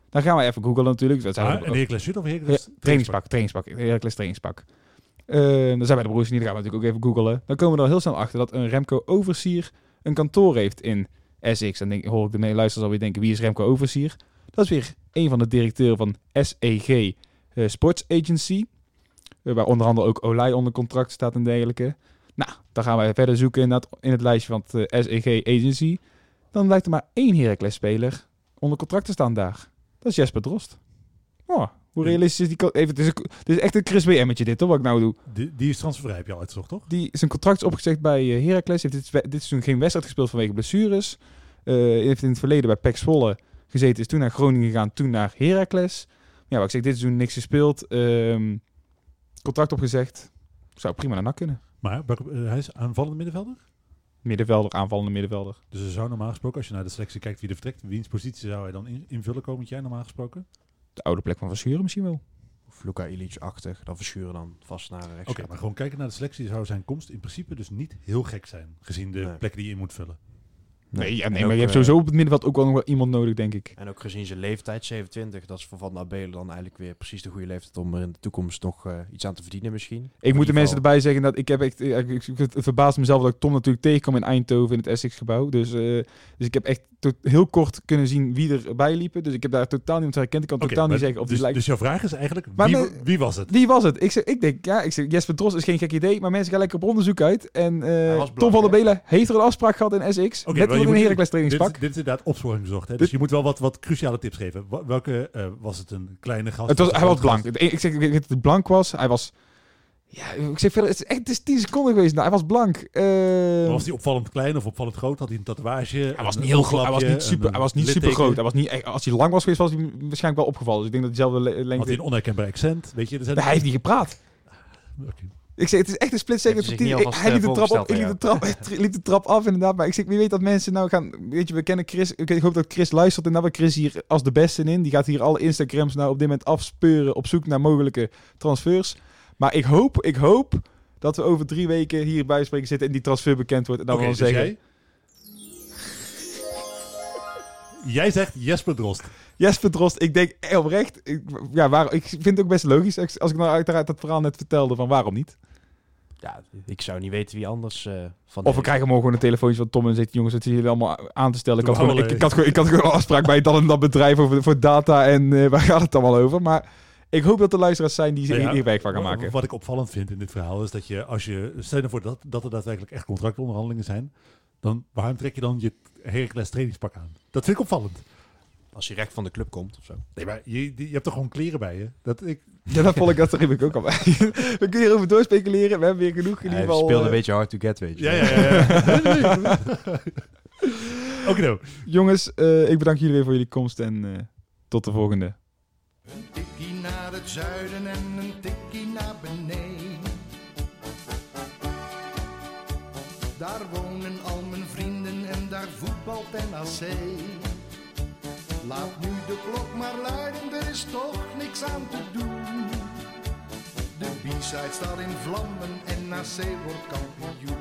Dan gaan we even googlen natuurlijk. Dat zijn Ah, een Heracles shirt of een Heracles trainingspak, trainingspak. Heracles trainingspak. Eh, dan zijn wij de broers niet. Dan gaan we natuurlijk ook even googlen. Dan komen we er heel snel achter dat een Remco Oversier een kantoor heeft in SX. En denk, hoor ik de mee luisteraars alweer denken, wie is Remco Oversier? Dat is weer een van de directeuren van SEG eh, Sports Agency. eh, waar onder andere ook Olij onder contract staat en dergelijke. Nou, dan gaan wij verder zoeken in, dat, in het lijstje van SEG Agency. Dan lijkt er maar één Heracles-speler onder contract te staan daar. Dat is Jesper Drost. Oh, hoe realistisch is die... Even, het, is een, het is echt een Chris WM'tje dit, hoor, wat ik nou doe. Die, die is transfervrij, heb je al uitgezocht, toch? Die, zijn contract is opgezegd bij eh, Heracles. Heeft dit, dit seizoen geen wedstrijd gespeeld vanwege blessures. Eh, heeft in het verleden bij PEC Zwolle gezeten. Is toen naar Groningen gegaan, toen naar Heracles. Ja, wat ik zeg, dit seizoen niks gespeeld. Ehm, contract opgezegd. Zou prima naar NAC kunnen. Maar eh, hij is aanvallende middenvelder. Middenvelder, aanvallende middenvelder. Dus er zou normaal gesproken, als je naar de selectie kijkt wie er vertrekt, wiens positie zou hij dan in- invullen komend jaar normaal gesproken? De oude plek van Verschuren misschien wel. Of Luka Ilic-achtig, dan verschuren dan vast naar rechts. Oké, maar gewoon kijken naar de selectie zou zijn komst in principe dus niet heel gek zijn, gezien de Nee. plekken die je in moet vullen. Nee, ja, nee ook, maar je hebt eh, sowieso op het middenveld ook wel nog wel iemand nodig, denk ik. En ook gezien zijn leeftijd, 27, dat is voor Van der Abelen dan eigenlijk weer precies de goede leeftijd om er in de toekomst nog eh, iets aan te verdienen misschien. Ik moet de mensen erbij zeggen dat ik heb echt... Ik, ik, het verbaast mezelf dat ik Tom natuurlijk tegenkwam in Eindhoven in het Essex-gebouw. Dus, eh, dus ik heb echt tot heel kort kunnen zien wie erbij liepen. Dus ik heb daar totaal niemand herkend. Ik kan totaal niet zeggen of die dus, lijkt... dus jouw vraag is eigenlijk, Maar wie, me- wie was het? Wie was het? Ik, zeg, ik denk, ja, ik zeg, Jesper Dros is geen gek idee, maar mensen gaan lekker op onderzoek uit. En eh, Tom van der? Belen heeft er een afspraak gehad in SX. Oké, een Heracles Dit, trainingspak. is- dit is inderdaad opsporing gezocht. Hè? Dus Dit- je moet wel wat, wat cruciale tips geven. Welke eh, was het een kleine gast? Het was, hij was blank. Ik zeg dat het blank was. Hij was... Ja, ik zeg verder, het is echt het is 10 seconden geweest. Nou, hij was blank. Eh, gast? Was hij opvallend klein of opvallend groot? Had hij een tatoeage? Hij was niet heel groot. Hij was niet super, hij was niet litteken? super groot. Hij was niet, echt- als hij lang was geweest, was hij waarschijnlijk wel opgevallen. Dus ik denk dat hij dezelfde le- Had lengte... hij een onherkenbaar accent? Weet je, er zijn hij heeft niet gepraat. Oké. Ik zeg, het is echt een split second. Hij ik- Hij liep de trap eh, op, ik liep de trap, liep de trap af inderdaad. Maar ik zeg, wie weet dat mensen nou gaan... Weet je, we kennen Chris. Ik hoop dat Chris luistert en dat we Chris hier als de beste in. Die gaat hier alle Instagrams nou op dit moment afspeuren op zoek naar mogelijke transfers. Maar ik hoop, ik hoop dat we over drie weken hier bij spreken zitten en die transfer bekend wordt. En dan Oké, wel dus zeggen... jij? Jij zegt Jesper Drost. Jesper Drost, ik denk eh, oprecht... Ik, ja, waar, ik vind het ook best logisch als als ik nou uiteraard dat verhaal net vertelde van waarom niet. Ja, ik zou niet weten wie anders eh, van Of we krijgen morgen gewoon een telefoontje van Tom en zegt... jongens, wat zitten jullie allemaal aan te stellen? Ik had, gewoon, ik, had gewoon, ik had gewoon een afspraak bij dat en dat bedrijf over, voor data en eh, waar gaat het allemaal over? Maar ik hoop dat er luisteraars zijn die Nou hier ja, hier werk van gaan maken. Wat ik opvallend vind in dit verhaal is dat je, als je, stel je voor dat, dat er daadwerkelijk echt contractonderhandelingen zijn, dan waarom trek je dan je Heracles trainingspak aan? Dat vind ik opvallend. Als hij recht van de club komt of zo. Nee, maar je, je hebt toch gewoon kleren bij je? Dat ik, Ja, dat vond ik, dat ik ook al bij. we kunnen hierover doorspeculeren. We hebben weer genoeg in ieder geval... speelde een eh, beetje hard to get, weet je. ja, ja, ja. ja. Oké, nou. Jongens, eh, ik bedank jullie weer voor jullie komst en eh, tot de volgende. Een tikkie naar het zuiden en een tikkie naar beneden. Daar wonen al mijn vrienden en daar voetbalt NAC. Laat nu de klok maar luiden, er is toch niks aan te doen. De B-side staat in vlammen en NAC wordt kampioen.